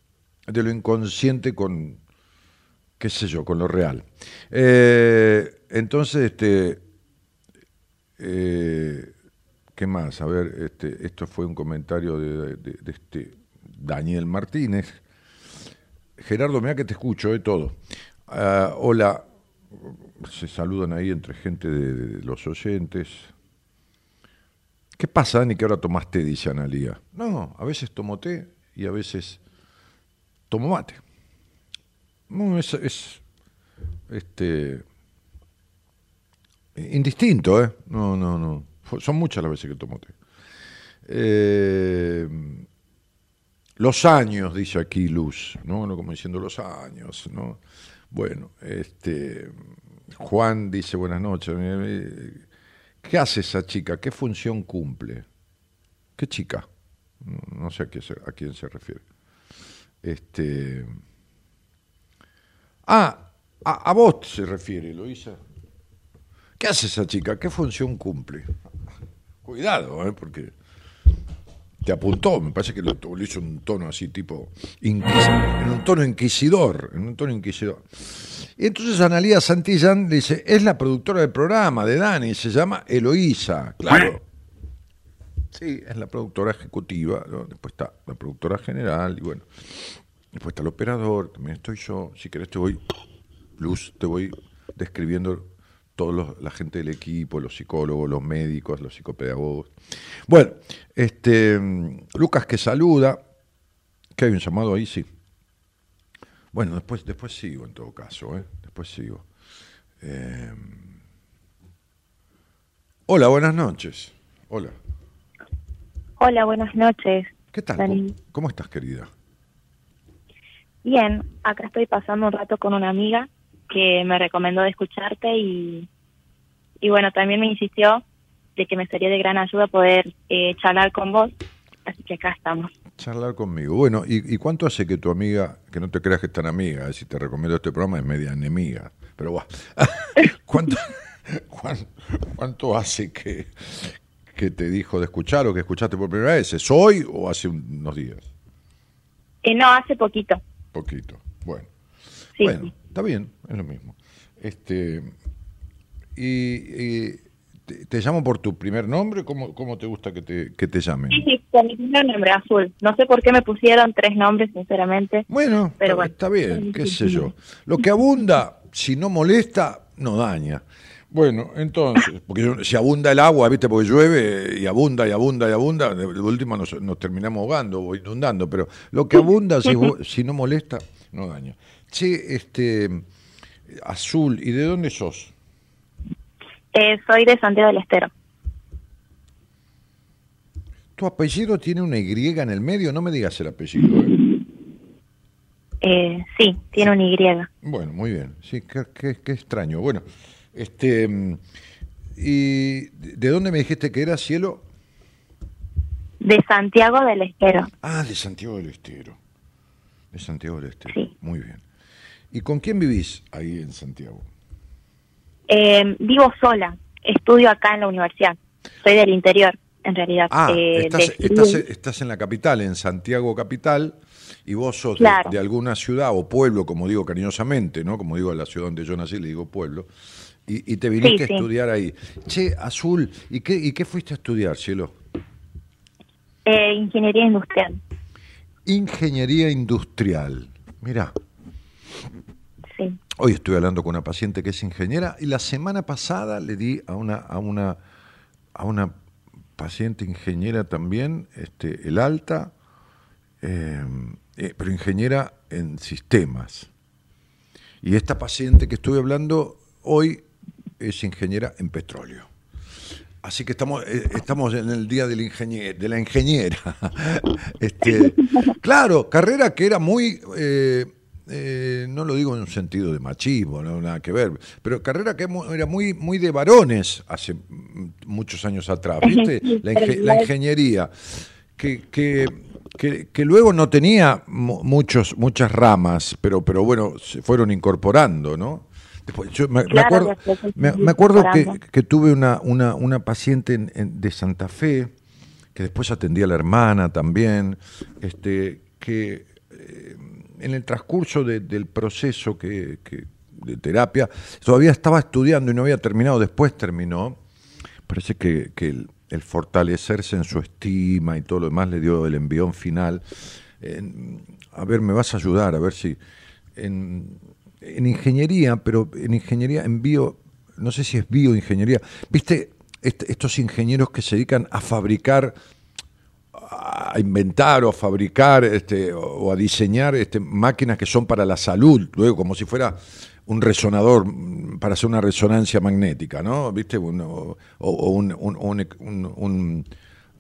de lo inconsciente con, qué sé yo, con lo real. Eh, entonces, este, eh, ¿qué más? A ver, este, esto fue un comentario de, este Daniel Martínez. Gerardo, mira que te escucho, de eh, todo. Ah, hola, se saludan ahí entre gente de los oyentes. ¿Qué pasa, Dani, que ahora tomaste? Dice Analía. No, a veces tomo té y a veces tomo mate. No, es, es este, indistinto, ¿eh? No, no, no. Son muchas las veces que tomo té. Eh, los años, dice aquí Luz, ¿no? como diciendo los años, ¿no? Bueno, este, Juan dice buenas noches. ¿Qué hace esa chica? ¿Qué función cumple? ¿Qué chica? No sé a, a quién se refiere. Este. Ah, a, vos se refiere, Loisa. ¿Qué hace esa chica? ¿Qué función cumple? Cuidado, ¿eh? porque te apuntó, me parece que lo, hizo en un tono así tipo en un tono inquisidor, en un tono inquisidor. Y entonces Analía Santillán dice, es la productora del programa de Dani, se llama Eloísa, claro. Sí, es la productora ejecutiva, después está la productora general, y bueno, después está el operador, también estoy yo, si querés te voy, Luz, te voy describiendo toda la gente del equipo, los psicólogos, los médicos, los psicopedagogos. Bueno, este Lucas que saluda, que hay un llamado ahí, sí. Bueno, después, después sigo en todo caso, ¿eh? después sigo. Eh, hola, buenas noches. Hola. Hola, buenas noches. ¿Qué tal? ¿Cómo estás, querida? Bien, acá estoy pasando un rato con una amiga que me recomendó de escucharte y, y bueno, también me insistió de que me sería de gran ayuda poder eh, charlar con vos, así que acá estamos. Charlar conmigo. Bueno, ¿y, cuánto hace que tu amiga, que no te creas que es tan amiga, eh, si te recomiendo este programa es media enemiga, pero bueno, [laughs] ¿cuánto, cuánto, hace que, que te dijo de escuchar o que escuchaste por primera vez? ¿Es hoy o hace unos días? Eh, no, hace poquito. Poquito, bueno. Bueno, está bien, es lo mismo. Este, y, te, llamo por tu primer nombre, ¿cómo, cómo te gusta que te, que te llamen? Sí, sí, mi primer nombre, Azul. No sé por qué me pusieron tres nombres, sinceramente. Bueno, pero está, bien, qué sé yo. Lo que abunda, si no molesta, no daña. Bueno, entonces, [laughs] porque si abunda el agua, ¿viste? Porque llueve y abunda y abunda y abunda, de, última nos, terminamos ahogando o inundando, pero lo que abunda, si, [laughs] si no molesta, no daña. Che, este, Azul, ¿y de dónde sos? Eh, soy de Santiago del Estero. ¿Tu apellido tiene una Y en el medio? No me digas el apellido. ¿eh? Eh, sí, tiene una Y. Bueno, muy bien. Sí, qué, extraño. Bueno, este, ¿y de dónde me dijiste que era, cielo? De Santiago del Estero. Ah, de Santiago del Estero. De Santiago del Estero. Sí. Muy bien. ¿Y con quién vivís ahí en Santiago? Eh, vivo sola, estudio acá en la universidad. Soy del interior, en realidad. Ah, eh, estás, en la capital, en Santiago capital, y vos sos de, alguna ciudad o pueblo, como digo cariñosamente, ¿no? Como digo a la ciudad donde yo nací, le digo pueblo. Y, te viniste a estudiar ahí. Che, Azul, ¿y qué, y qué fuiste a estudiar, cielo? Eh, ingeniería industrial. Ingeniería industrial. Mira. Hoy estoy hablando con una paciente que es ingeniera y la semana pasada le di a una, a una, a una paciente ingeniera también, este, el alta, eh, eh, pero ingeniera en sistemas. Y esta paciente que estoy hablando hoy es ingeniera en petróleo. Así que estamos, eh, estamos en el día del ingenier, de la ingeniera. [laughs] este, claro, carrera que era muy, eh, no lo digo en un sentido de machismo, no nada que ver, pero carrera que era muy, muy de varones hace muchos años atrás, ¿viste? La, la ingeniería, que, que, que, luego no tenía muchos, muchas ramas, pero, pero bueno, se fueron incorporando, ¿no? me, acuerdo, me, acuerdo que, tuve una, una, una paciente de Santa Fe, que después atendía a la hermana también, este, que en el transcurso del proceso que, de terapia, todavía estaba estudiando y no había terminado, después terminó. Parece que, el, fortalecerse en su estima y todo lo demás le dio el envión final. a ver, me vas a ayudar, a ver si... En, en ingeniería, pero en ingeniería, en bio, no sé si es bioingeniería, viste estos ingenieros que se dedican a fabricar, a inventar o a fabricar este, o a diseñar este, máquinas que son para la salud, luego como si fuera un resonador para hacer una resonancia magnética, ¿no? ¿Viste? o, un,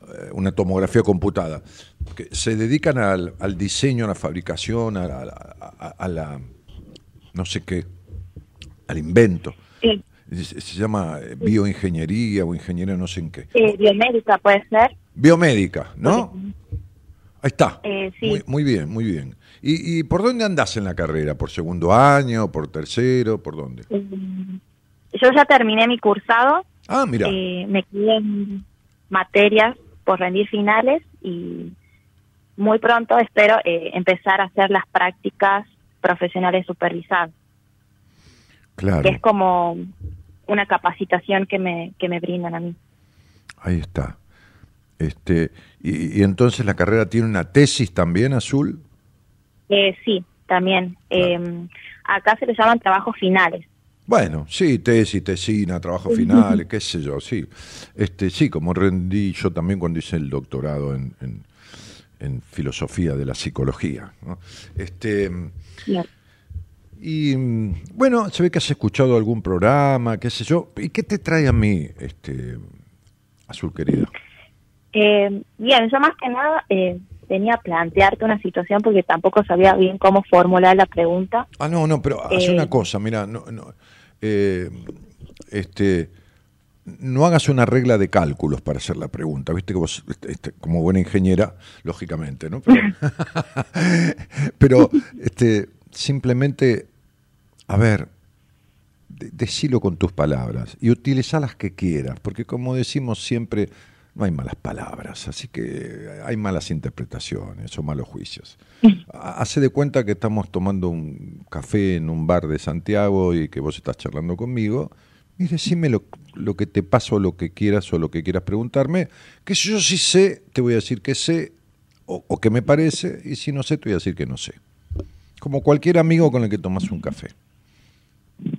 eh, una tomografía computada. Que se dedican al, diseño, a la fabricación, a la no sé qué, al invento. Se, llama eh, bioingeniería o ingeniería no sé en qué. biomédica puede ser. Biomédica, ¿no? Ahí está. Eh, muy, bien, muy bien. ¿Y, por dónde andás en la carrera? ¿Por segundo año? ¿Por tercero? ¿Por dónde? Mm, yo ya terminé mi cursado. Ah, mira. Eh, me quedé en materias por rendir finales y muy pronto espero empezar a hacer las prácticas profesionales supervisados. Claro. Que es como una capacitación que me, que me brindan a mí. Ahí está. Este, y, entonces la carrera tiene una tesis también, Azul. Eh, sí, también. Em, acá se le llaman trabajos finales. Bueno, sí, tesis, tesina, trabajo final, qué sé yo, sí. Este, sí, como rendí yo también cuando hice el doctorado en, en filosofía de la psicología. Este, Y bueno, se ve que has escuchado algún programa, qué sé yo. ¿Y qué te trae a mí, este, Azul querida? Eh, bien, yo más que nada eh, venía a plantearte una situación porque tampoco sabía bien cómo formular la pregunta. Ah, no, no, pero una eh, cosa, mira, no, no, eh, este, no hagas una regla de cálculos para hacer la pregunta, viste que vos, este, este, como buena ingeniera, lógicamente, ¿no? Pero, [laughs] este, simplemente, a ver, decilo con tus palabras y utiliza las que quieras, porque como decimos siempre, no hay malas palabras, así que hay malas interpretaciones o malos juicios. [laughs] Hace de cuenta que estamos tomando un café en un bar de Santiago y que vos estás charlando conmigo y decime lo, lo que te pasa o lo que quieras o lo que quieras preguntarme, que si yo sí sé, te voy a decir que sé o, que me parece, y si no sé, te voy a decir que no sé. Como cualquier amigo con el que tomas un café.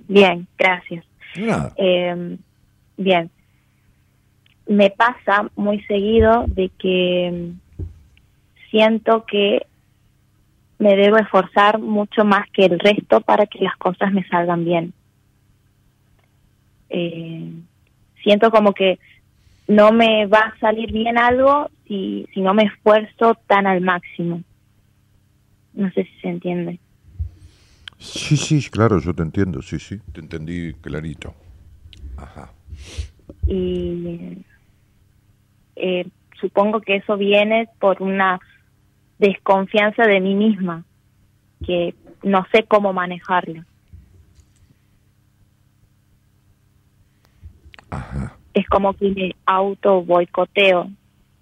Bien, gracias. Nada. Em, bien. Me pasa muy seguido de que siento que me debo esforzar mucho más que el resto para que las cosas me salgan bien eh, siento como que no me va a salir bien algo si, si no me esfuerzo tan al máximo. No sé si se entiende. Sí, sí, claro, yo te entiendo, sí, sí, te entendí clarito. Ajá. Y eh, supongo que eso viene por una desconfianza de mí misma, que no sé cómo manejarlo. Es como que me auto boicoteo.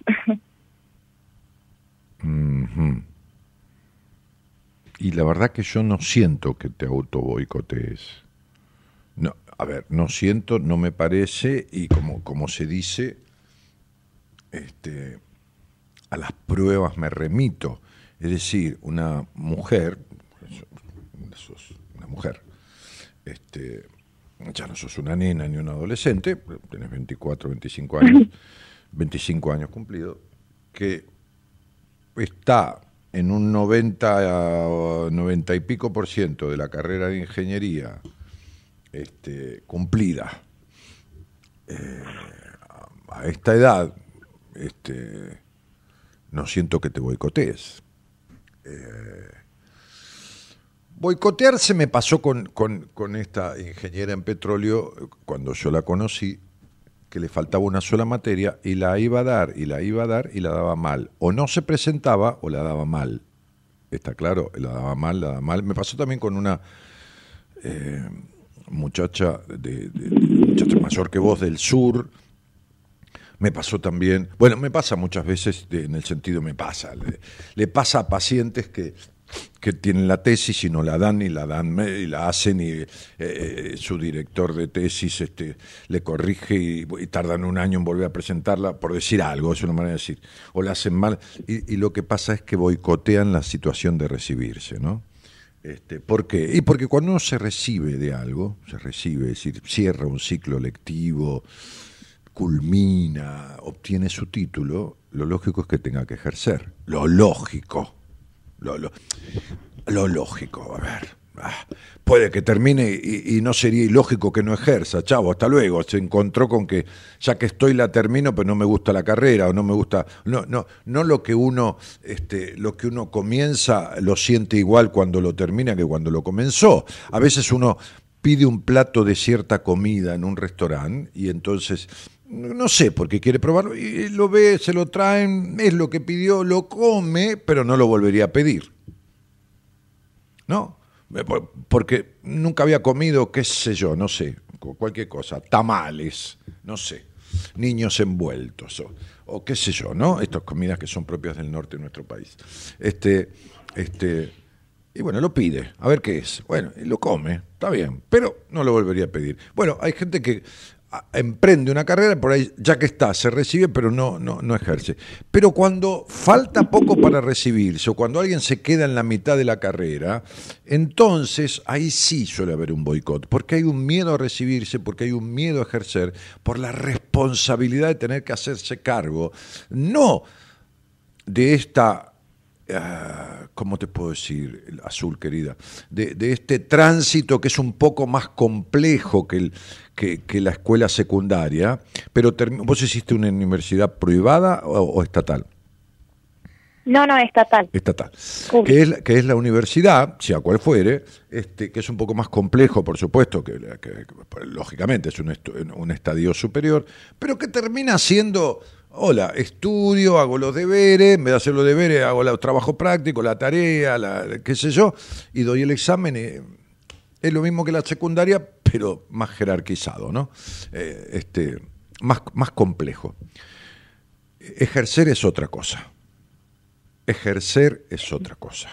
[laughs] Y la verdad que yo no siento que te auto boicotees. No, a ver, no siento, no me parece, y como, como se dice, este, a las pruebas me remito. Es decir, una mujer, una mujer, este, ya no sos una nena ni un adolescente, tenés 24, 25 años, 25 años cumplidos, que está en un 90, 90 y pico por ciento de la carrera de ingeniería este, cumplida, eh, a esta edad, este, no siento que te boicotees. Eh, boicotear se me pasó con, con, esta ingeniera en petróleo cuando yo la conocí, que le faltaba una sola materia y la iba a dar y la iba a dar y la daba mal. O no se presentaba o la daba mal. Está claro, la daba mal, la daba mal. Me pasó también con una eh, muchacha, de, de- muchacha mayor que vos del sur. Me pasó también, bueno, me pasa muchas veces, en el sentido me pasa, le, pasa a pacientes que, que tienen la tesis y no la dan y la dan y la hacen y eh, su director de tesis este, le corrige y, y tardan un año en volver a presentarla, por decir algo, es una manera de decir, o la hacen mal, y, y lo que pasa es que boicotean la situación de recibirse, ¿no? Este, ¿Por qué? Y porque cuando uno se recibe de algo, se recibe, es decir, cierra un ciclo lectivo, culmina, obtiene su título, lo lógico es que tenga que ejercer. Lo lógico. Lo, lo- lo lógico, a ver. ah, puede que termine y, no sería ilógico que no ejerza, chavo, hasta luego. Se encontró con que ya que estoy la termino, pero no me gusta la carrera o no me gusta. No, no, no lo que uno, este, lo que uno comienza lo siente igual cuando lo termina que cuando lo comenzó. A veces uno pide un plato de cierta comida en un restaurante y entonces no sé por qué quiere probarlo y lo ve, se lo traen, es lo que pidió, lo come, pero no lo volvería a pedir. ¿No? Eh, por- Porque nunca había comido, qué sé yo, no sé, cu- cualquier cosa, tamales, no sé, niños envueltos o, qué sé yo, ¿no? Estas comidas que son propias del norte de nuestro país. Este, este, y bueno, lo pide, a ver qué es. Bueno, y lo come, está bien, pero no lo volvería a pedir. Bueno, hay gente que emprende una carrera, por ahí ya que está, se recibe, pero no, no, no ejerce. Pero cuando falta poco para recibirse, o cuando alguien se queda en la mitad de la carrera, entonces ahí sí suele haber un boicot, porque hay un miedo a recibirse, porque hay un miedo a ejercer, por la responsabilidad de tener que hacerse cargo, no de esta ah, ¿cómo te puedo decir, azul querida? De, de este tránsito que es un poco más complejo que, el, que, que la escuela secundaria, pero vos hiciste una universidad privada o, o estatal? No, no, estatal. estatal, que es, la- que es la universidad, sea cual fuere, este, que es un poco más complejo, por supuesto, que, que- que, lógicamente es un estadio superior, pero que termina siendo, hola, estudio, hago los deberes, vez de hacer los deberes, hago el trabajo práctico, la tarea, la, qué sé yo, y doy el examen. y es lo mismo que la secundaria, pero más jerarquizado, ¿no? Eh, este, más, más complejo. Ejercer es otra cosa. Ejercer es otra cosa.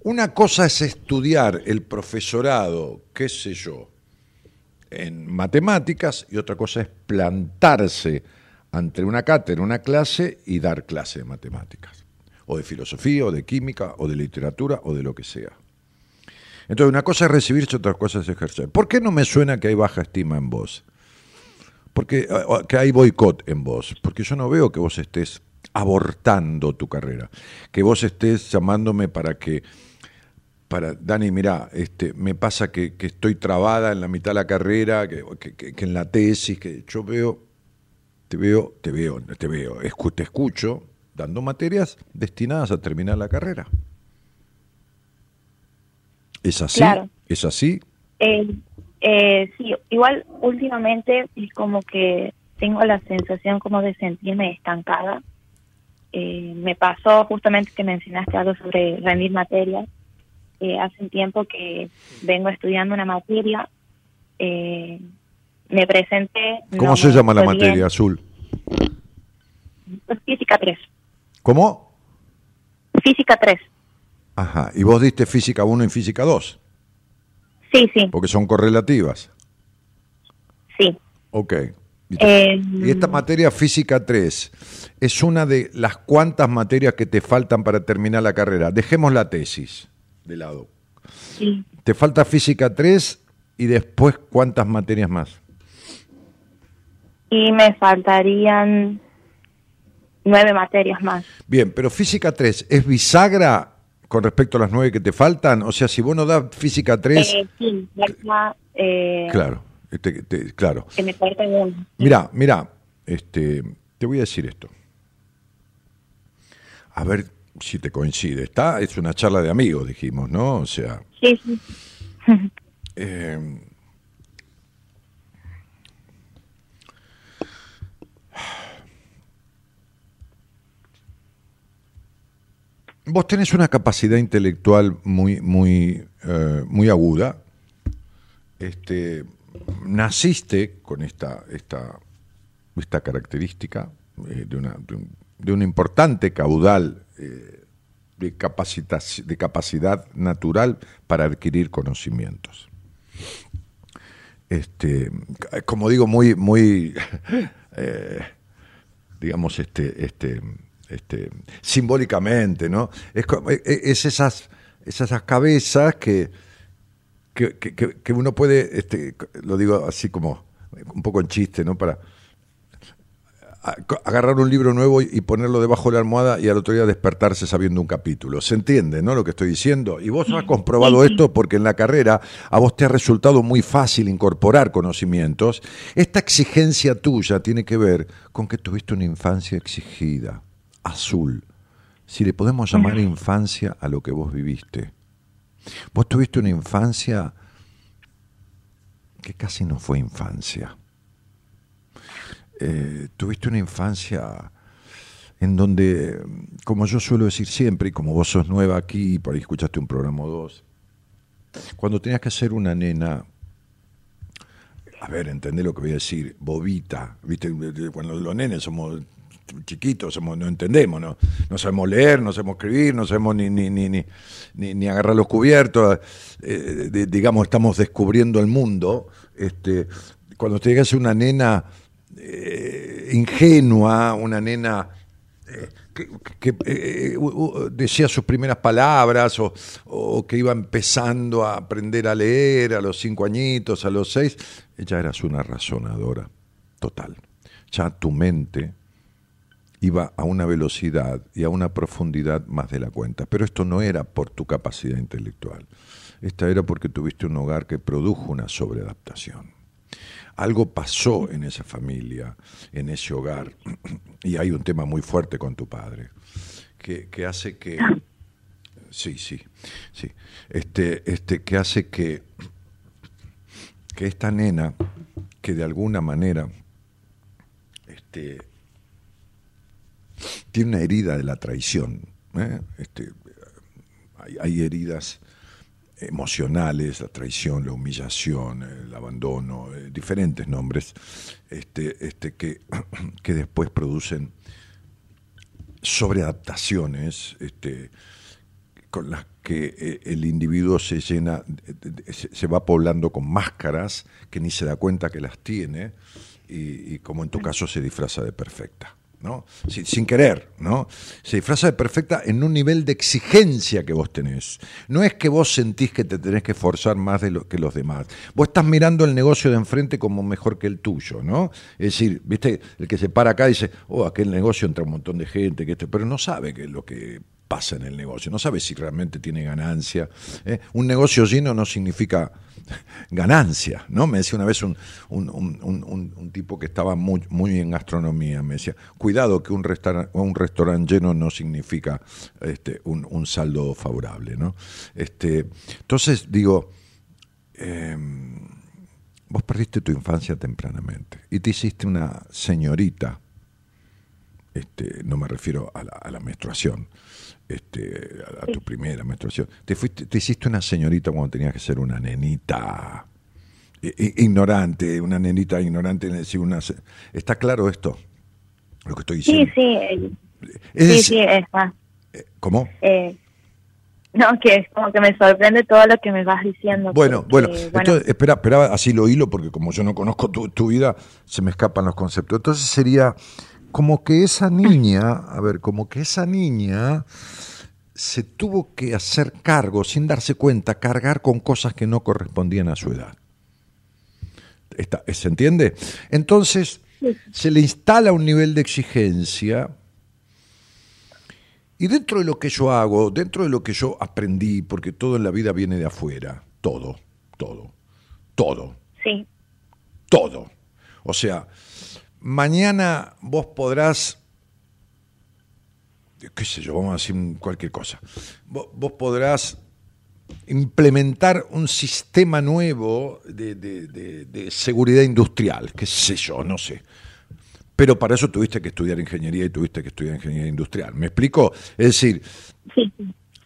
Una cosa es estudiar el profesorado, qué sé yo, en matemáticas y otra cosa es plantarse ante una cátedra, una clase y dar clase de matemáticas, o de filosofía, o de química, o de literatura, o de lo que sea. Entonces, una cosa es recibirse, otra cosa es ejercer. ¿Por qué no me suena que hay baja estima en vos? Porque eh, que hay boicot en vos, porque yo no veo que vos estés abortando tu carrera, que vos estés llamándome para que para Dani, mira, este, me pasa que, estoy trabada en la mitad de la carrera, que- que en la tesis, que yo veo, te veo, te veo, te veo, escu- te escucho dando materias destinadas a terminar la carrera. ¿Es así? Claro. ¿Es así? Eh, eh, sí, igual últimamente es como que tengo la sensación como de sentirme estancada. Eh, me pasó justamente que mencionaste algo sobre rendir materias. Eh, hace un tiempo que vengo estudiando una materia. Me presenté. ¿Cómo no se llama la fue bien. materia, Azul? Física 3. ¿Cómo? Física 3. Ajá. Y vos diste física 1 y física 2, Sí, sí, porque son correlativas. sí. Ok. Y, Eh, y esta materia física 3 es una de las cuantas materias que te faltan para terminar la carrera. Dejemos la tesis de lado. sí. Te falta física 3 y después cuántas materias más. Y me faltarían nueve materias más. Bien, pero física 3 es bisagra con respecto a las nueve que te faltan. O sea, si vos no das física 3, Eh, sí, ya, eh, claro, este, te- claro. que me falta uno. Mira, mira, este, te voy a decir esto. A ver si te coincide. Está, es una charla de amigos, dijimos, ¿no? O sea. Sí, sí. [laughs] eh, vos tenés una capacidad intelectual muy, muy, eh, muy aguda. Este, naciste con esta, esta, esta característica eh, de, una, de, un, importante caudal eh, de, de capacidad natural para adquirir conocimientos. Este, como digo, muy, muy, [laughs] digamos, este, este, este, simbólicamente, ¿no? Es, es esas, esas cabezas que, que, que, que, uno puede, este, lo digo así como un poco en chiste, ¿no? Para agarrar un libro nuevo y ponerlo debajo de la almohada y al otro día despertarse sabiendo un capítulo. ¿Se entiende, no? Lo que estoy diciendo. Y vos has comprobado esto porque en la carrera a vos te ha resultado muy fácil incorporar conocimientos. Esta exigencia tuya tiene que ver con que tuviste una infancia exigida, azul. Si le podemos llamar infancia a lo que vos viviste. Vos tuviste una infancia que casi no fue infancia. Eh, tuviste una infancia en donde, como yo suelo decir siempre, y como vos sos nueva aquí, por ahí escuchaste un programa o dos, cuando tenías que ser una nena, a ver, entendé lo que voy a decir, bobita, ¿viste? Cuando los nenes somos chiquitos, no entendemos, ¿no? no sabemos leer, no sabemos escribir, no sabemos ni, ni, ni, ni, ni agarrar los cubiertos, eh, digamos, estamos descubriendo el mundo. Este, cuando te llegas a una nena eh, ingenua, una nena eh, que, decía sus primeras palabras o, o, que iba empezando a aprender a leer a los cinco añitos, a los seis, ya eras una razonadora total. Ya tu mente iba a una velocidad y a una profundidad más de la cuenta. Pero esto no era por tu capacidad intelectual. Esta era porque tuviste un hogar que produjo una sobreadaptación. Algo pasó en esa familia, en ese hogar, [clears throat] y hay un tema muy fuerte con tu padre, que, que hace que... Sí, sí, sí. Este, este, que hace que, que esta nena, que de alguna manera este, tiene una herida de la traición, ¿eh? este, hay, hay heridas emocionales, la traición, la humillación, el abandono, eh, diferentes nombres, este, este, que, [clears throat] que después producen sobreadaptaciones este, con las que eh, el individuo se llena, se va poblando con máscaras que ni se da cuenta que las tiene y, y como en tu caso se disfraza de perfecta. ¿No? Sin, querer, ¿no? Se disfraza de perfecta en un nivel de exigencia que vos tenés. No es que vos sentís que te tenés que forzar más de lo que los demás. Vos estás mirando el negocio de enfrente como mejor que el tuyo, ¿no? Es decir, viste, el que se para acá dice, oh, aquel negocio entra un montón de gente, que esto, pero no sabe que lo que pasa en el negocio, no sabe si realmente tiene ganancia. ¿eh? Un negocio lleno no significa [laughs] ganancia, ¿no? Me decía una vez un, un, un, tipo que estaba muy, muy, en gastronomía, me decía, cuidado que un, restaurante un restaurante lleno no significa este, un, saldo favorable, ¿no? Este, entonces, digo, eh, vos perdiste tu infancia tempranamente y te hiciste una señorita, este, no me refiero a la, a la menstruación, este, a, a, tu primera menstruación. Te, fuiste, te hiciste una señorita cuando tenías que ser una nenita ignorante, una nenita ignorante. Una, ¿Está claro esto? Lo que estoy diciendo. Sí, sí. Es, sí, sí, está. ¿Cómo? Eh, no, que es como que me sorprende todo lo que me vas diciendo. Bueno, bueno, bueno. Entonces, espera, espera, así lo hilo, porque como yo no conozco tu, tu vida, se me escapan los conceptos. Entonces sería como que esa niña, a ver, como que esa niña se tuvo que hacer cargo, sin darse cuenta, cargar con cosas que no correspondían a su edad. Está, ¿Se entiende? Entonces, se le instala un nivel de exigencia y dentro de lo que yo hago, dentro de lo que yo aprendí, porque todo en la vida viene de afuera, todo, todo, todo. Sí. Todo. O sea, mañana vos podrás, qué sé yo, vamos a decir cualquier cosa, vos, vos podrás implementar un sistema nuevo de, de- de- de seguridad industrial, qué sé yo, no sé. Pero para eso tuviste que estudiar ingeniería y tuviste que estudiar ingeniería industrial. ¿Me explico? Es decir, Sí,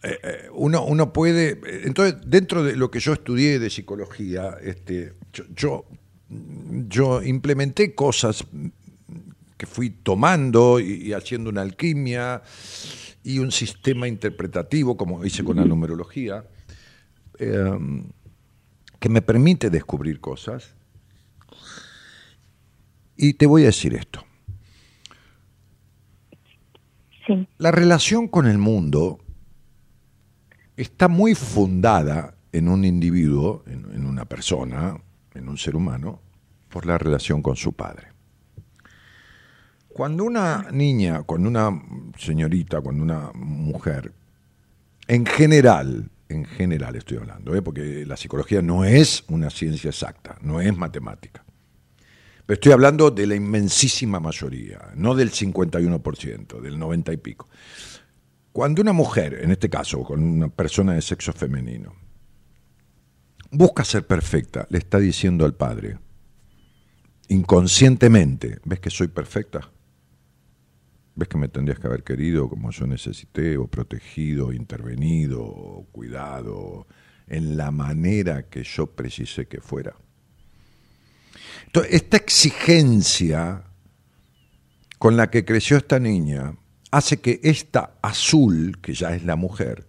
eh, uno, uno puede. eh, Entonces, dentro de lo que yo estudié de psicología, este, yo, yo, yo implementé cosas que fui tomando y, y haciendo una alquimia y un sistema interpretativo, como hice con la numerología, eh, que me permite descubrir cosas. Y te voy a decir esto. sí, La relación con el mundo está muy fundada en un individuo, en, en una persona, en un ser humano, por la relación con su padre. Cuando una niña, cuando una señorita, cuando una mujer, en general, en general estoy hablando, ¿eh? porque la psicología no es una ciencia exacta, no es matemática. Pero estoy hablando de la inmensísima mayoría, no del 51%, del 90 y pico. Cuando una mujer, en este caso, con una persona de sexo femenino, busca ser perfecta, le está diciendo al padre, inconscientemente, ¿ves que soy perfecta? ¿Ves que me tendrías que haber querido como yo necesité, o protegido, intervenido, o cuidado, en la manera que yo precisé que fuera? Entonces, esta exigencia con la que creció esta niña hace que esta azul, que ya es la mujer,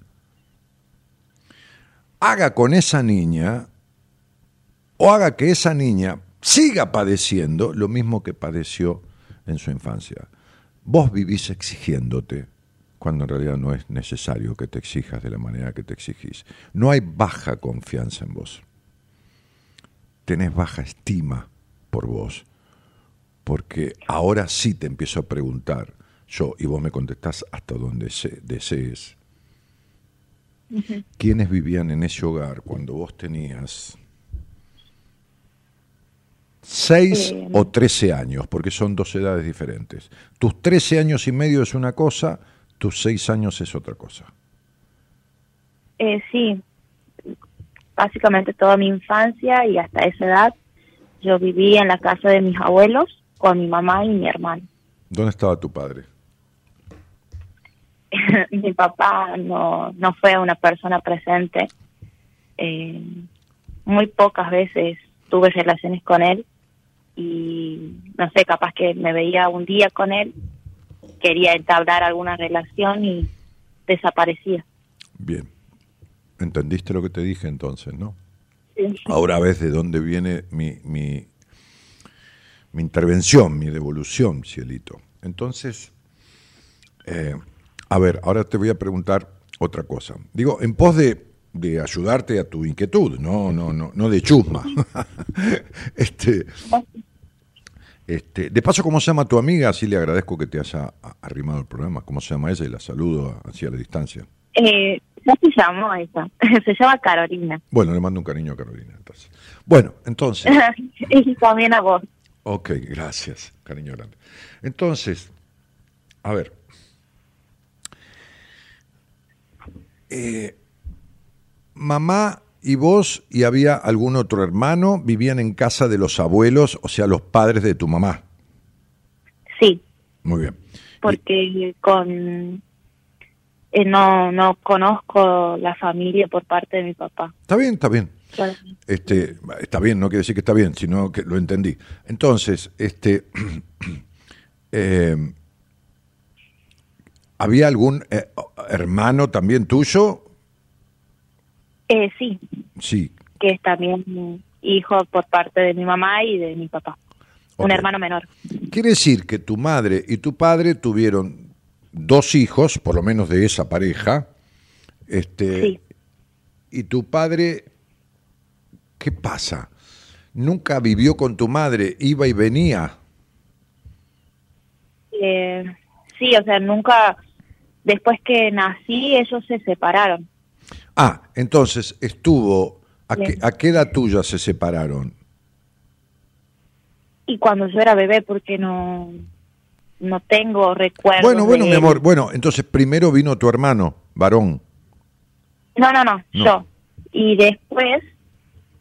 haga con esa niña o haga que esa niña siga padeciendo lo mismo que padeció en su infancia. Vos vivís exigiéndote cuando en realidad no es necesario que te exijas de la manera que te exigís. No hay baja confianza en vos. Tenés baja estima por vos. Porque ahora sí te empiezo a preguntar yo y vos me contestás hasta donde ¿Quiénes vivían en ese hogar cuando vos tenías 6 Eh, o 13 años? Porque son dos edades diferentes. Tus 13 años y medio es una cosa, tus 6 años es otra cosa. Eh, sí, básicamente toda mi infancia y hasta esa edad yo viví en la casa de mis abuelos con mi mamá y mi hermano. ¿Dónde estaba tu padre? [laughs] mi papá no, no fue una persona presente. Eh, muy pocas veces tuve relaciones con él y no sé, capaz que me veía un día con él, quería entablar alguna relación y desaparecía. Bien. ¿Entendiste lo que te dije entonces, no? Ahora ves de dónde viene mi, mi, mi intervención, mi devolución, cielito. Entonces, eh, a ver, ahora te voy a preguntar otra cosa. Digo, en pos de, de ayudarte a tu inquietud, no, no, no, no de chusma. [laughs] este, este, de paso, ¿cómo se llama tu amiga? Así le agradezco que te haya arrimado el programa. ¿Cómo se llama ella? Y la saludo así a la distancia. Eh, ¿Cómo se llamó esa? [laughs] se llama Carolina. Bueno, le mando un cariño a Carolina. Entonces. Bueno, entonces. [laughs] y también a vos. Ok, gracias, cariño grande. Entonces, a ver. Eh, mamá y vos y había algún otro hermano vivían en casa de los abuelos, o sea, los padres de tu mamá. Sí, Muy bien. porque con eh, no no conozco la familia por parte de mi papá. Está bien, está bien. Este, está bien, no quiere decir que está bien, sino que lo entendí. Entonces, este, [clears throat] eh, ¿había algún eh, hermano también tuyo? Eh, sí, Sí. que es también hijo por parte de mi mamá y de mi papá. Un hermano menor. Quiere decir que tu madre y tu padre tuvieron dos hijos, por lo menos de esa pareja, este, Sí. y tu padre, ¿qué pasa? Nunca vivió con tu madre, iba y venía. Eh, sí, o sea, nunca, después que nací, ellos se separaron. Ah, entonces estuvo, ¿a qué, a qué edad tuya se separaron? y cuando yo era bebé, porque no, no tengo recuerdos. Bueno, bueno, de mi amor. Bueno, entonces primero vino tu hermano, varón. No, no, no, No. yo. Y después,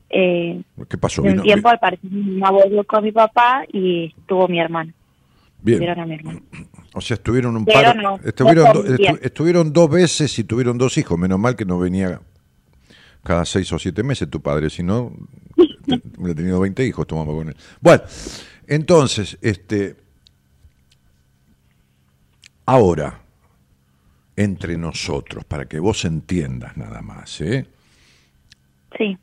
eh, ¿Qué pasó? de un Vino- tiempo, al parecer, mi mamá volvió con mi papá y estuvo mi hermano. Bien. A mi hermano. O sea, estuvieron un Pero par. no, estuvieron, no estu- estuvieron dos veces y tuvieron dos hijos. Menos mal que no venía cada seis o siete meses tu padre, si no, [laughs] hubiera tenido 20 hijos tu mamá con él. Bueno, entonces, este. Ahora, entre nosotros, para que vos entiendas nada más, ¿eh? Sí,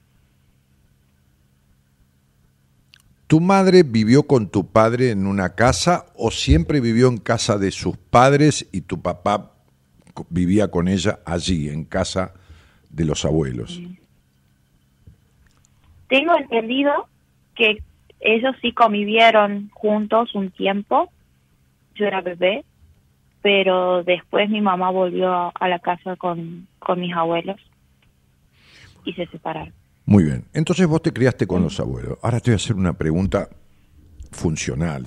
¿Tu madre vivió con tu padre en una casa o siempre vivió en casa de sus padres y tu papá vivía con ella allí, en casa de los abuelos? tengo entendido que ellos sí convivieron juntos un tiempo. Yo era bebé, pero después mi mamá volvió a la casa con, con mis abuelos y se separaron. Muy bien. Entonces vos te criaste con los abuelos. Ahora te voy a hacer una pregunta funcional,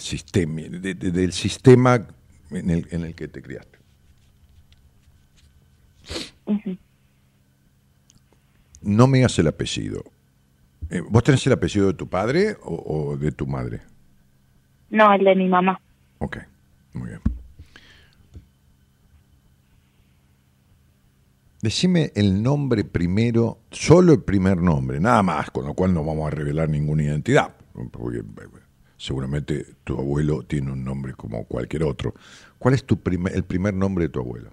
de- de- del sistema en el, en el que te criaste. No me digas el apellido. Eh, ¿Vos tenés el apellido de tu padre o, o de tu madre? No, el de mi mamá. Ok, muy bien. Decime el nombre primero, solo el primer nombre, nada más, con lo cual no vamos a revelar ninguna identidad, porque seguramente tu abuelo tiene un nombre como cualquier otro. ¿Cuál es tu primer, el primer nombre de tu abuelo?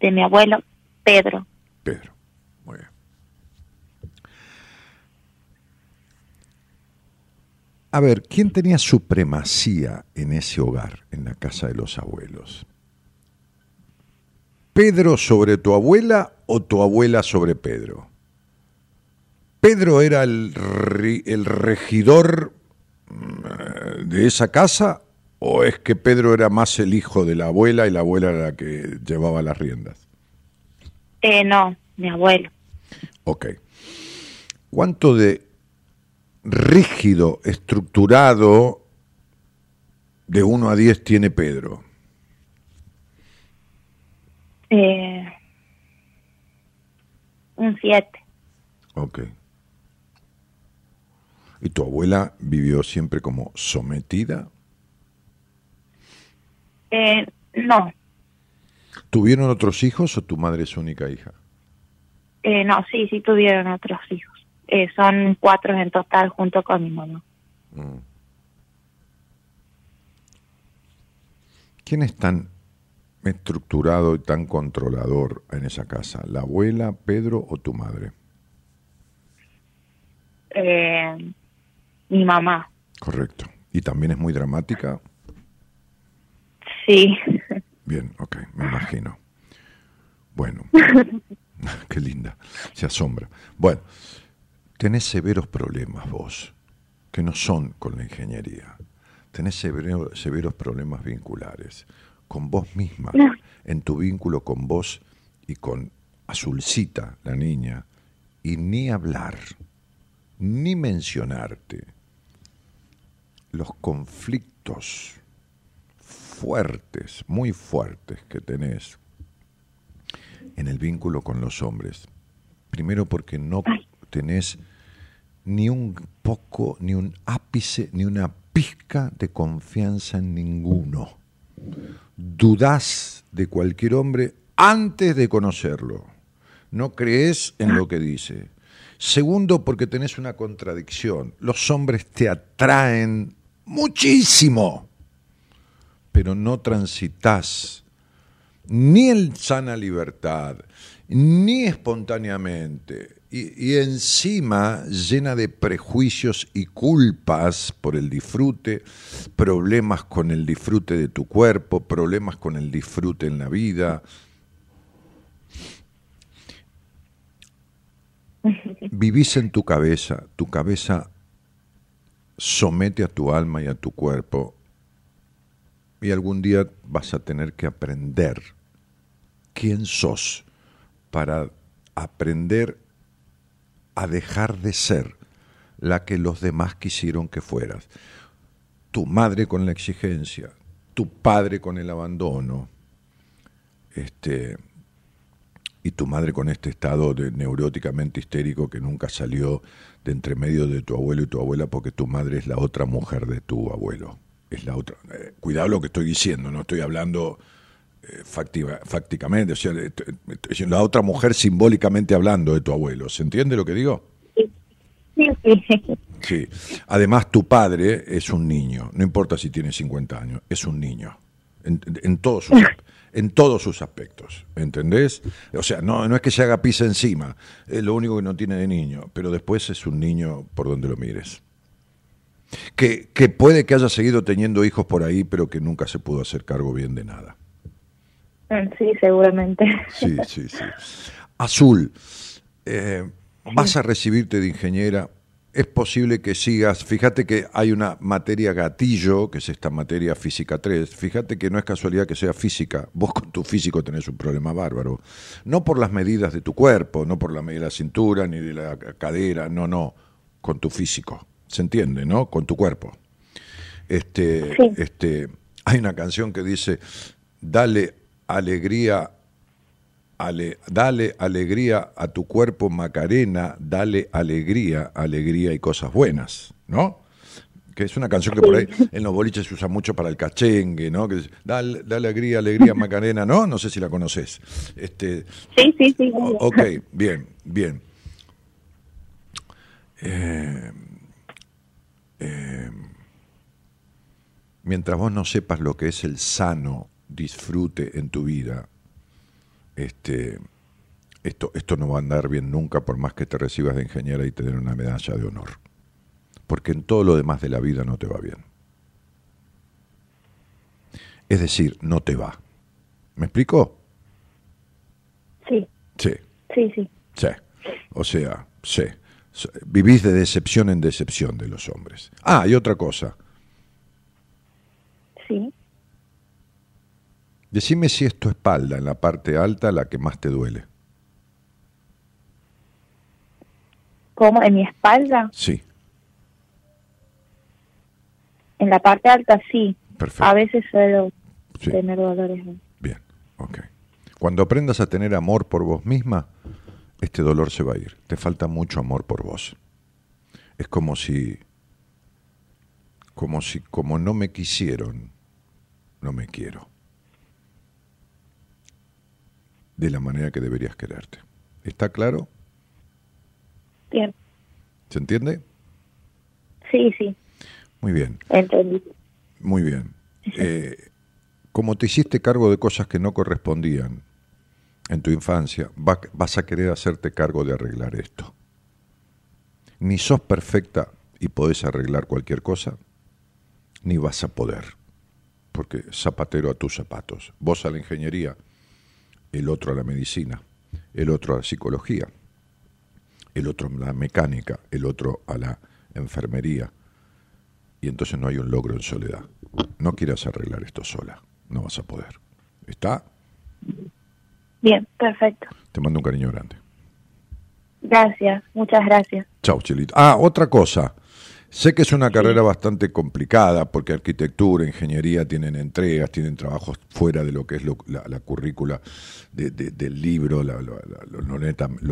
De mi abuelo, Pedro. Pedro. Muy bien. A ver, ¿quién tenía supremacía en ese hogar, en la casa de los abuelos? ¿Pedro sobre tu abuela o tu abuela sobre Pedro? ¿Pedro era el, el regidor mm, de esa casa o es que Pedro era más el hijo de la abuela y la abuela era la que llevaba las riendas? Eh, no, mi abuelo. Ok. ¿Cuánto de rígido, estructurado, de 1 a 10 tiene Pedro? Eh, un siete. Ok. ¿Y tu abuela vivió siempre como sometida? Eh, no, ¿Tuvieron otros hijos o tu madre es única hija? eh, no, sí, sí tuvieron otros hijos. Eh, son cuatro en total junto con mi mamá. Mm. ¿Quién es tan estructurado y tan controlador en esa casa? ¿La abuela, Pedro o tu madre? Eh, mi mamá, Correcto. ¿Y también es muy dramática? sí. Bien, ok, me imagino. Bueno, [laughs] [laughs] qué linda, se asombra. Bueno, tenés severos problemas vos, que no son con la ingeniería. Tenés severo- severos problemas vinculares, con vos misma, en tu vínculo con vos y con Azulcita, la niña, y ni hablar, ni mencionarte los conflictos fuertes, muy fuertes que tenés en el vínculo con los hombres. Primero porque no tenés ni un poco, ni un ápice, ni una pizca de confianza en ninguno. Dudás de cualquier hombre antes de conocerlo. No crees en lo que dice. Segundo, porque tenés una contradicción. Los hombres te atraen muchísimo pero no transitas ni en sana libertad, ni espontáneamente, y, encima llena de prejuicios y culpas por el disfrute, problemas con el disfrute de tu cuerpo, problemas con el disfrute en la vida. Vivís en tu cabeza, tu cabeza somete a tu alma y a tu cuerpo y algún día vas a tener que aprender quién sos para aprender a dejar de ser la que los demás quisieron que fueras. Tu madre con la exigencia, tu padre con el abandono, este, y tu madre con este estado de neuróticamente histérico que nunca salió de entre medio de tu abuelo y tu abuela porque tu madre es la otra mujer de tu abuelo. Es la otra. Eh, cuidado lo que estoy diciendo, no estoy hablando fácticamente, o sea, la otra mujer simbólicamente hablando de tu abuelo. ¿Se entiende lo que digo? Sí, sí. Sí. Además, tu padre es un niño, no importa si tiene 50 años, es un niño. En, en todos sus [laughs] en todos sus aspectos, ¿entendés? O sea, no, no es que se haga pisa encima, es lo único que no tiene de niño, pero después es un niño por donde lo mires. Que, que puede que haya seguido teniendo hijos por ahí, pero que nunca se pudo hacer cargo bien de nada. [laughs] Sí, seguramente. Sí, sí, sí. Azul, eh, vas a recibirte de ingeniera es posible que sigas, fíjate que hay una materia gatillo, que es esta materia física 3, fíjate que no es casualidad que sea física, vos con tu físico tenés un problema bárbaro, no por las medidas de tu cuerpo, no por la medida de la cintura ni de la cadera, no, no, con tu físico, se entiende, ¿no? Con tu cuerpo. Este, este, hay una canción que dice, dale alegría dale alegría a tu cuerpo Macarena, dale alegría, alegría y cosas buenas, ¿no? Que es una canción que por ahí en los boliches se usa mucho para el cachengue, ¿no? Que dale, alegría, alegría Macarena, ¿no? No sé si la conoces. Este, sí, sí, sí. ok, bien, bien. Eh, eh, mientras vos no sepas lo que es el sano disfrute en tu vida, este, esto, esto no va a andar bien nunca por más que te recibas de ingeniera y te den una medalla de honor. Porque en todo lo demás de la vida no te va bien. Es decir, no te va. ¿Me explico? Sí. Sí. Sí, sí. Sí. O sea, sí. Vivís de decepción en decepción de los hombres. Ah, y otra cosa. Sí. Decime si es tu espalda, en la parte alta, la que más te duele. ¿Cómo? ¿En mi espalda? Sí. En la parte alta sí. Perfecto. A veces suelo tener dolores. Bien, ok. Cuando aprendas a tener amor por vos misma, este dolor se va a ir. Te falta mucho amor por vos. Es como si, como si, como no me quisieron, no me quiero. De la manera que deberías quererte. ¿Está claro? Bien. ¿Se entiende? Sí, sí. Muy bien. Entendí. Muy bien. Eh, como te hiciste cargo de cosas que no correspondían en tu infancia, vas a querer hacerte cargo de arreglar esto. Ni sos perfecta y podés arreglar cualquier cosa, ni vas a poder, porque zapatero a tus zapatos. Vos a la ingeniería el otro a la medicina, el otro a la psicología, el otro a la mecánica, el otro a la enfermería. Y entonces no hay un logro en soledad. No quieras arreglar esto sola, no vas a poder. ¿Está? Bien, perfecto. Te mando un cariño grande. Gracias, muchas gracias. Chao, Chilito. Ah, otra cosa. Sé que es una carrera bastante complicada porque arquitectura, ingeniería tienen entregas, tienen trabajos fuera de lo que es la, currícula del libro, lo, lo,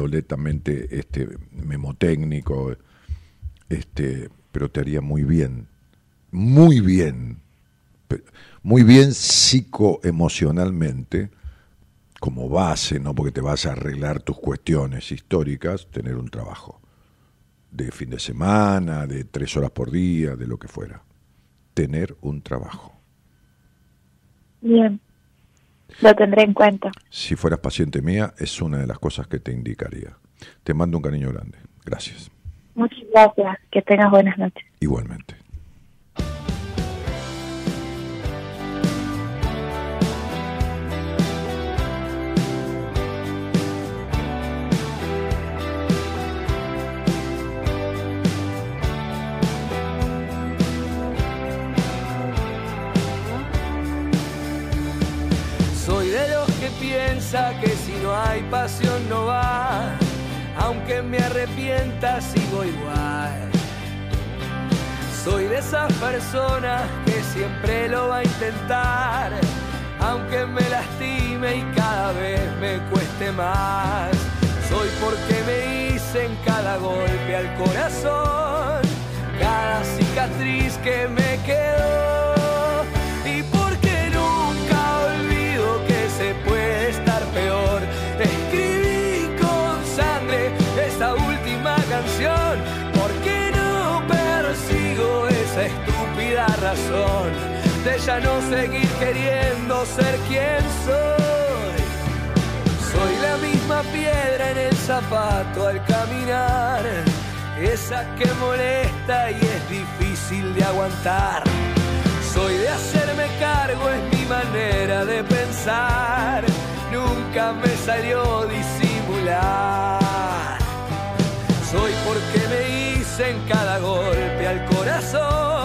netamente este, memotécnico, este, pero te haría muy bien, muy bien, muy bien psicoemocionalmente, como base, no porque te vas a arreglar tus cuestiones históricas, tener un trabajo de fin de semana, de tres horas por día, de lo que fuera. Tener un trabajo. Bien, lo tendré en cuenta. Si fueras paciente mía, es una de las cosas que te indicaría. Te mando un cariño grande. Gracias. Muchas gracias. Que tengas buenas noches. Igualmente. Que si no hay pasión no va, aunque me arrepienta sigo igual. Soy de esas personas que siempre lo va a intentar, aunque me lastime y cada vez me cueste más. Soy porque me hice en cada golpe al corazón, cada cicatriz que me quedó. No seguir queriendo ser quien soy. Soy la misma piedra en el zapato al caminar, esa que molesta y es difícil de aguantar. Soy de hacerme cargo, es mi manera de pensar, nunca me salió disimular. Soy porque me hice en cada golpe al corazón,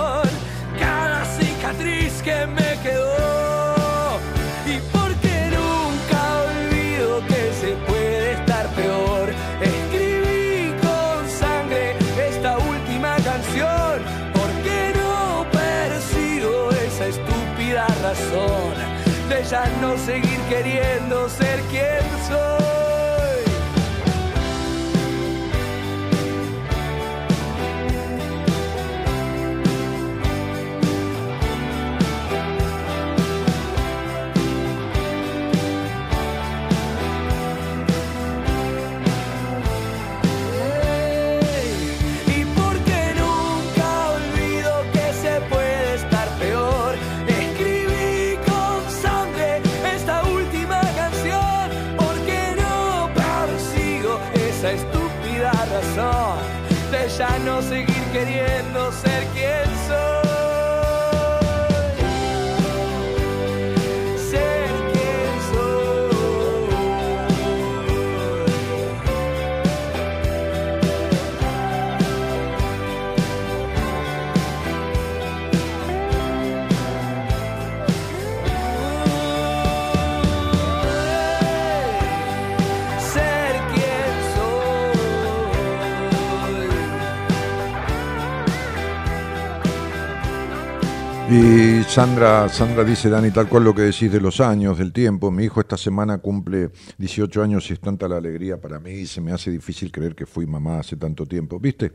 Y Sandra, Sandra dice, Dani, tal cual lo que decís de los años, del tiempo. Mi hijo esta semana cumple 18 años y es tanta la alegría para mí se me hace difícil creer que fui mamá hace tanto tiempo. ¿Viste?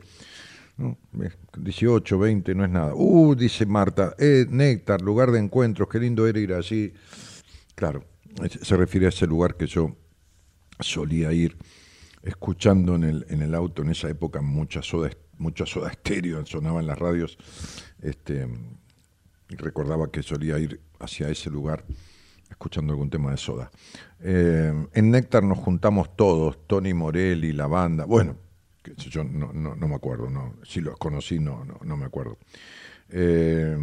No, ves, 18, 20, no es nada. Uh, dice Marta, eh, Néctar, lugar de encuentros, qué lindo era ir allí. Claro, se refiere a ese lugar que yo solía ir escuchando en el, en el auto en esa época mucha soda, mucha soda estéreo sonaba en las radios. Este, recordaba que solía ir hacia ese lugar escuchando algún tema de soda. Eh, en Néctar nos juntamos todos, Tony Morelli, la banda, bueno, yo no, no, no me acuerdo, no, si los conocí no, no, no me acuerdo. Eh,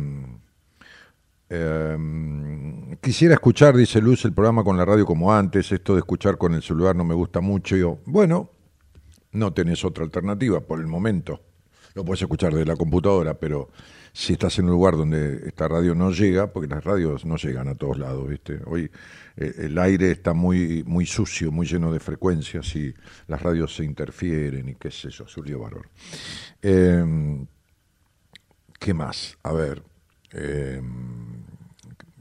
eh, quisiera escuchar, dice Luz, el programa con la radio como antes, esto de escuchar con el celular no me gusta mucho. Yo, bueno, no tenés otra alternativa por el momento. Lo puedes escuchar de la computadora, pero si estás en un lugar donde esta radio no llega, porque las radios no llegan a todos lados, ¿viste? Hoy eh, el aire está muy, muy sucio, muy lleno de frecuencias y las radios se interfieren y qué sé yo, lío bárbaro. Eh, ¿Qué más? A ver, eh,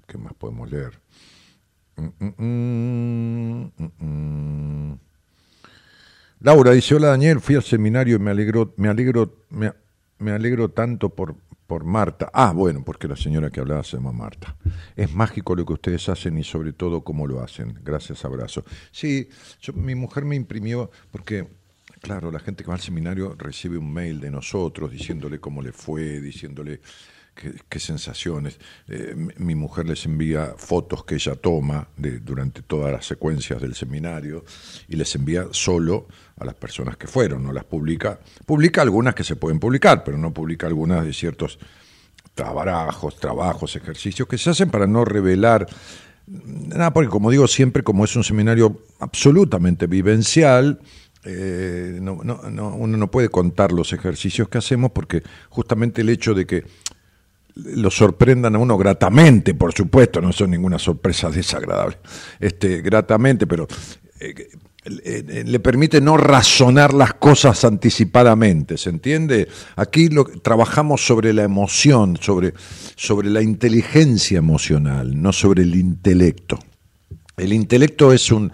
¿qué más podemos leer? Mm, mm, mm. Laura dice, hola Daniel, fui al seminario y me alegro, me alegro, me, me alegro tanto por, por Marta. Ah, bueno, porque la señora que hablaba se llama Marta. Es mágico lo que ustedes hacen y sobre todo cómo lo hacen. Gracias, abrazo. Sí, yo- mi mujer me imprimió, porque, claro, la gente que va al seminario recibe un mail de nosotros diciéndole cómo le fue, diciéndole qué, sensaciones. Eh, mi, mujer les envía fotos que ella toma durante todas las secuencias del seminario y les envía solo a las personas que fueron, no las publica. Publica algunas que se pueden publicar, pero no publica algunas de ciertos trabajos, trabajos, ejercicios que se hacen para no revelar nada, porque como digo siempre, como es un seminario absolutamente vivencial, eh, no, no, no, uno no puede contar los ejercicios que hacemos porque justamente el hecho de que lo sorprendan a uno gratamente, por supuesto, no son ninguna sorpresa desagradable, este, gratamente, pero eh, le permite no razonar las cosas anticipadamente, ¿se entiende? Aquí lo, trabajamos sobre la emoción, sobre, sobre la inteligencia emocional, no sobre el intelecto. El intelecto es un,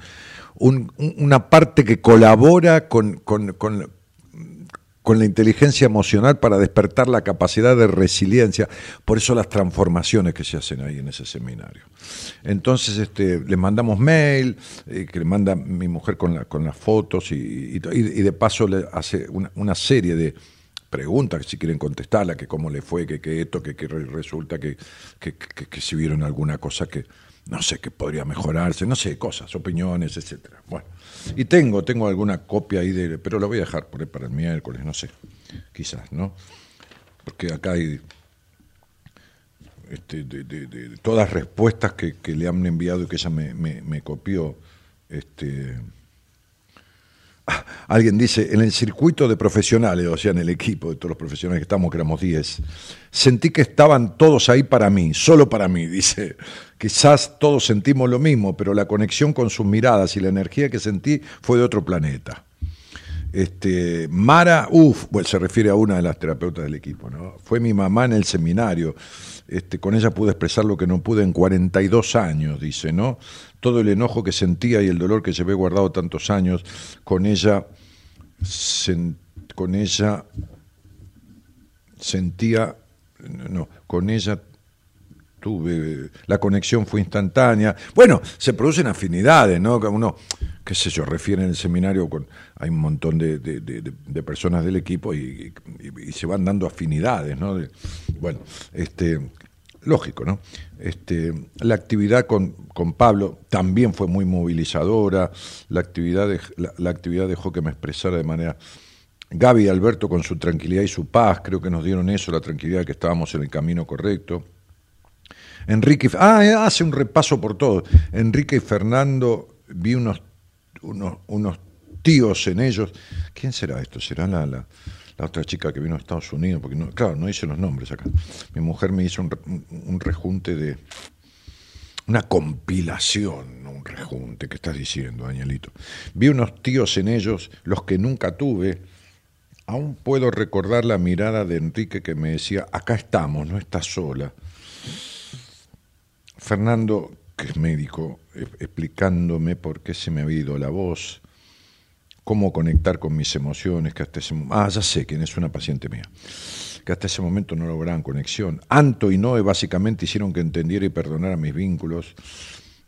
una parte que colabora con, con la inteligencia emocional para despertar la capacidad de resiliencia. Por eso las transformaciones que se hacen ahí en ese seminario. Entonces este, le mandamos mail, eh, que le manda mi mujer con, la, con las fotos y, de paso le hace una, serie de preguntas, si quieren contestarla, que cómo le fue, que, que esto, que, que resulta que, que, que si vieron alguna cosa que, no sé, que podría mejorarse, no sé, cosas, opiniones, etcétera. Bueno. Y tengo, tengo alguna copia ahí de, pero la voy a dejar por ahí para el miércoles, no sé, quizás, ¿no? Porque acá hay este, de, todas respuestas que, le han enviado y que ella me, me, copió. Este, alguien dice, en el circuito de profesionales, o sea, en el equipo de todos los profesionales que estamos, que éramos 10, sentí que estaban todos ahí para mí, solo para mí, [laughs] dice Quizás todos sentimos lo mismo, pero la conexión con sus miradas y la energía que sentí fue de otro planeta. Este, Mara, uff, pues se refiere a una de las terapeutas del equipo, ¿no? Fue mi mamá en el seminario. Este, con ella pude expresar lo que no pude en 42 años, dice, ¿no? Todo el enojo que sentía y el dolor que llevé guardado tantos años, con ella, con ella sentía, no, con ella tuve, la conexión fue instantánea. Bueno, se producen afinidades, ¿no? Uno, qué sé yo, refiere en el seminario con, hay un montón de, personas del equipo y, se van dando afinidades, ¿no? bueno, este, lógico, ¿no? Este, la actividad con, con Pablo también fue muy movilizadora, la actividad, la actividad dejó que me expresara de manera... Gaby y Alberto con su tranquilidad y su paz, creo que nos dieron eso, la tranquilidad que estábamos en el camino correcto. Enrique, ah, eh, hace un repaso por todo. Enrique y Fernando, vi unos, unos, unos tíos en ellos. ¿Quién será esto? ¿Será la, otra chica que vino a Estados Unidos? Porque no, claro, no hice los nombres acá. Mi mujer me hizo un, un rejunte de. Una compilación, un rejunte, ¿qué estás diciendo, Danielito? Vi unos tíos en ellos, los que nunca tuve. Aún puedo recordar la mirada de Enrique que me decía, acá estamos, no estás sola. Fernando, que es médico, eh, explicándome por qué se me ha ido la voz, cómo conectar con mis emociones, que hasta ese ah, ya sé quién es una paciente mía, que hasta ese momento no lograban conexión. Anto y Noé básicamente hicieron que entendiera y perdonara mis vínculos.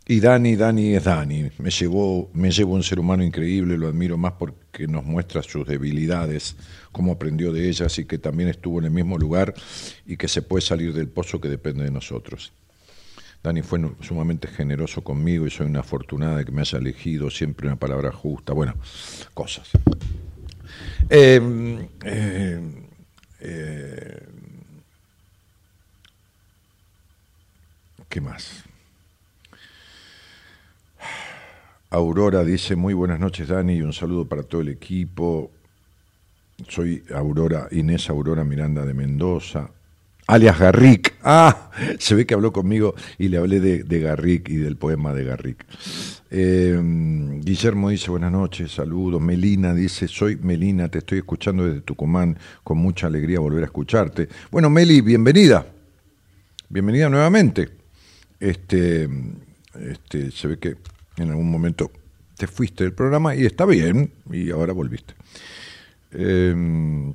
Y Dani, Dani es Dani. Me llevó, me llevó un ser humano increíble, lo admiro más porque nos muestra sus debilidades, cómo aprendió de ellas y que también estuvo en el mismo lugar y que se puede salir del pozo que depende de nosotros. Dani fue sumamente generoso conmigo y soy una afortunada de que me haya elegido siempre una palabra justa. Bueno, cosas. Em, em, eh, ¿Qué más? Aurora dice, muy buenas noches Dani y un saludo para todo el equipo. Soy Aurora, Inés Aurora Miranda de Mendoza alias Garrick. Ah, se ve que habló conmigo y le hablé de, Garrick y del poema de Garrick. Eh, Guillermo dice, buenas noches, saludos. Melina dice, soy Melina, te estoy escuchando desde Tucumán, con mucha alegría volver a escucharte. Bueno, Meli, bienvenida. Bienvenida nuevamente. Este, este, se ve que en algún momento te fuiste del programa y está bien, y ahora volviste. Eh,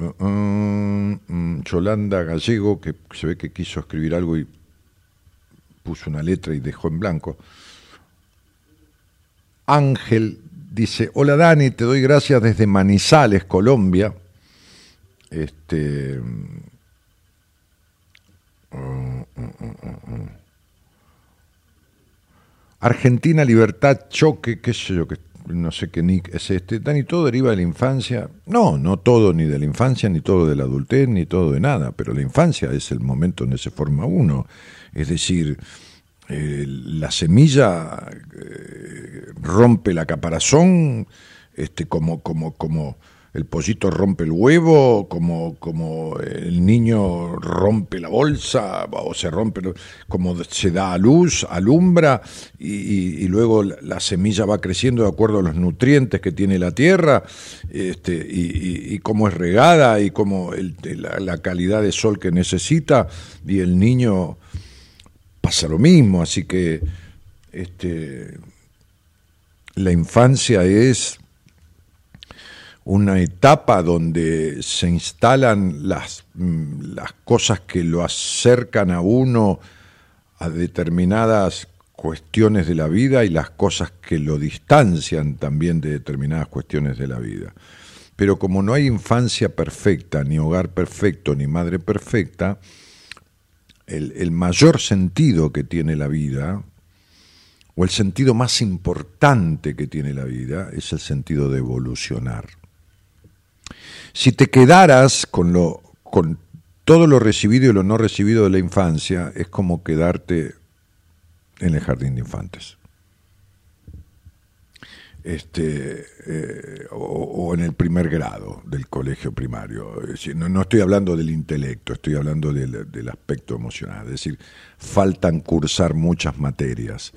Uh, Yolanda Gallego, que se ve que quiso escribir algo y puso una letra y dejó en blanco. Ángel dice, hola Dani, te doy gracias desde Manizales, Colombia. Este... Uh, Argentina, libertad, choque, qué sé yo, que no sé qué Nick es este. Dani, ¿todo deriva de la infancia? No, no todo ni de la infancia, ni todo de la adultez, ni todo de nada, pero la infancia es el momento donde se forma uno. Es decir, eh, la semilla eh, rompe la caparazón este, como, como, como, el pollito rompe el huevo, como, como el niño rompe la bolsa o se rompe, como se da a luz, alumbra y, luego la semilla va creciendo de acuerdo a los nutrientes que tiene la tierra este, y, cómo es regada y cómo la, la calidad de sol que necesita y el niño pasa lo mismo, así que este, la infancia es una etapa donde se instalan las, mm, las cosas que lo acercan a uno a determinadas cuestiones de la vida y las cosas que lo distancian también de determinadas cuestiones de la vida. Pero como no hay infancia perfecta, ni hogar perfecto, ni madre perfecta, el, el mayor sentido que tiene la vida, o el sentido más importante que tiene la vida, es el sentido de evolucionar. Si te quedaras con, lo, con todo lo recibido y lo no recibido de la infancia, es como quedarte en el jardín de infantes. Este, eh, o, en el primer grado del colegio primario. no, estoy hablando del intelecto, estoy hablando del, del, aspecto emocional. Es decir, faltan cursar muchas materias,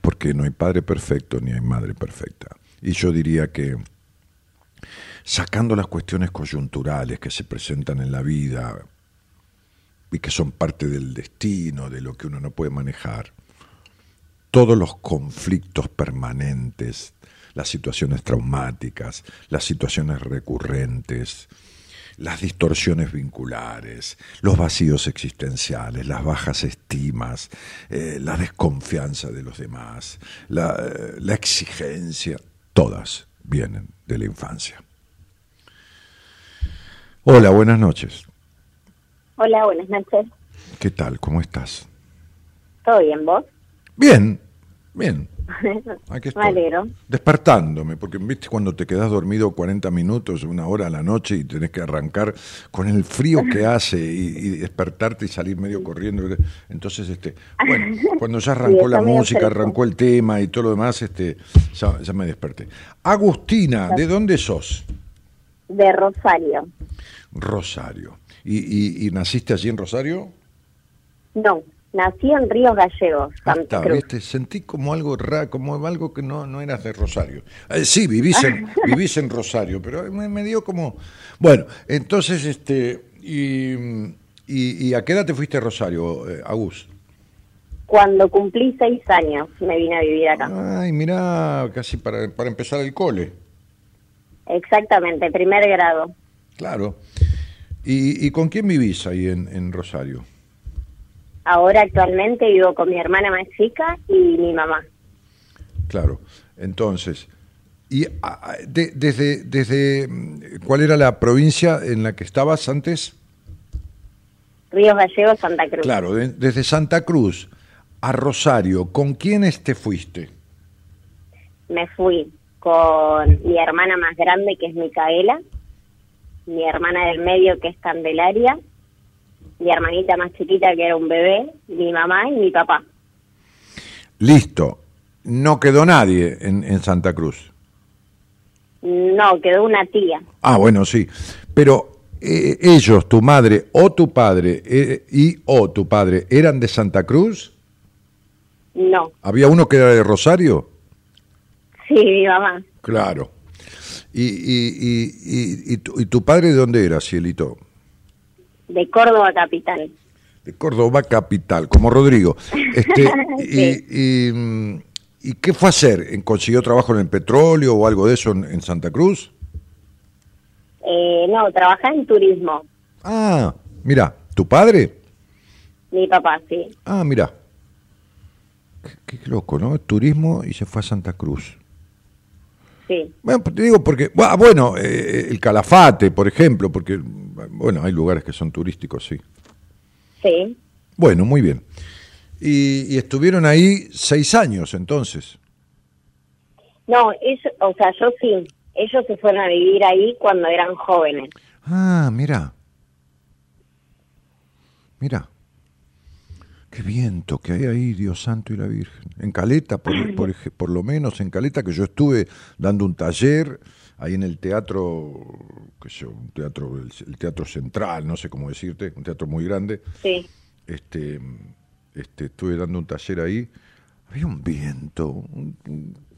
porque no hay padre perfecto ni hay madre perfecta. Y yo diría que sacando las cuestiones coyunturales que se presentan en la vida y que son parte del destino, de lo que uno no puede manejar, todos los conflictos permanentes, las situaciones traumáticas, las situaciones recurrentes, las distorsiones vinculares, los vacíos existenciales, las bajas estimas, eh, la desconfianza de los demás, eh, la exigencia, todas vienen de la infancia. Hola, buenas noches. Hola, buenas noches. ¿Qué tal? ¿Cómo estás? ¿Todo bien, vos? Bien, bien. [laughs] Aquí estoy. Me Despertándome, porque viste cuando te quedas dormido 40 minutos, una hora a la noche y tenés que arrancar con el frío que [laughs] hace y, despertarte y salir medio corriendo. Entonces, este, bueno, [laughs] cuando ya arrancó la música, arrancó el tema y todo lo demás, este, ya, ya me desperté. Agustina, ¿de dónde sos? De Rosario. Rosario. ¿Y, y, naciste allí en Rosario? No, nací en Ríos Gallegos. Santa ¿viste? Sentí como algo raro, como algo que no, no eras de Rosario. Eh, sí, vivís en, [laughs] vivís en Rosario, pero me, dio como... Bueno, entonces, este... Y, y, a qué edad te fuiste a Rosario, eh, Agus? Cuando cumplí seis años me vine a vivir acá. Ay, mira, casi para, para empezar el cole. Exactamente, primer grado. Claro. ¿Y, con quién vivís ahí en, Rosario? Ahora actualmente vivo con mi hermana más chica y mi mamá. Claro. Entonces, ¿y desde, desde cuál era la provincia en la que estabas antes? Ríos Gallegos, Santa Cruz. Claro, desde Santa Cruz a Rosario, ¿con quiénes te fuiste? Me fui con mi hermana más grande, que es Micaela, mi hermana del medio, que es Candelaria, mi hermanita más chiquita, que era un bebé, mi mamá y mi papá. Listo. No quedó nadie en, Santa Cruz. No, quedó una tía. Ah, bueno, sí. Pero eh, ellos, tu madre o tu padre eh, y o tu padre, ¿eran de Santa Cruz? No. ¿Había uno que era de Rosario? Sí, mi mamá. Claro. ¿Y, y, y, y, tu, y tu padre de dónde era, Cielito? De Córdoba Capital. De Córdoba Capital, como Rodrigo. Este, [laughs] y, y, qué fue a hacer? ¿Consiguió trabajo en el petróleo o algo de eso en, Santa Cruz? Eh, no, trabajaba en turismo. Ah, mira, ¿tu padre? Mi papá, sí. Ah, mira. Qué, qué loco, ¿no? Turismo y se fue a Santa Cruz. Bueno, te digo porque, ah, bueno, eh, el Calafate, por ejemplo, porque, bueno, hay lugares que son turísticos, sí. Sí. Bueno, muy bien. Y, estuvieron ahí seis años, entonces. No, o sea, yo sí. Ellos se fueron a vivir ahí cuando eran jóvenes. Ah, mira. Mira. Qué viento que hay ahí, Dios Santo y la Virgen. En Caleta, por, por, lo menos en Caleta, que yo estuve dando un taller ahí en el teatro, qué sé yo, un teatro, el, el teatro central, no sé cómo decirte, un teatro muy grande. Sí. Este, este, estuve dando un taller ahí. Había un viento, un-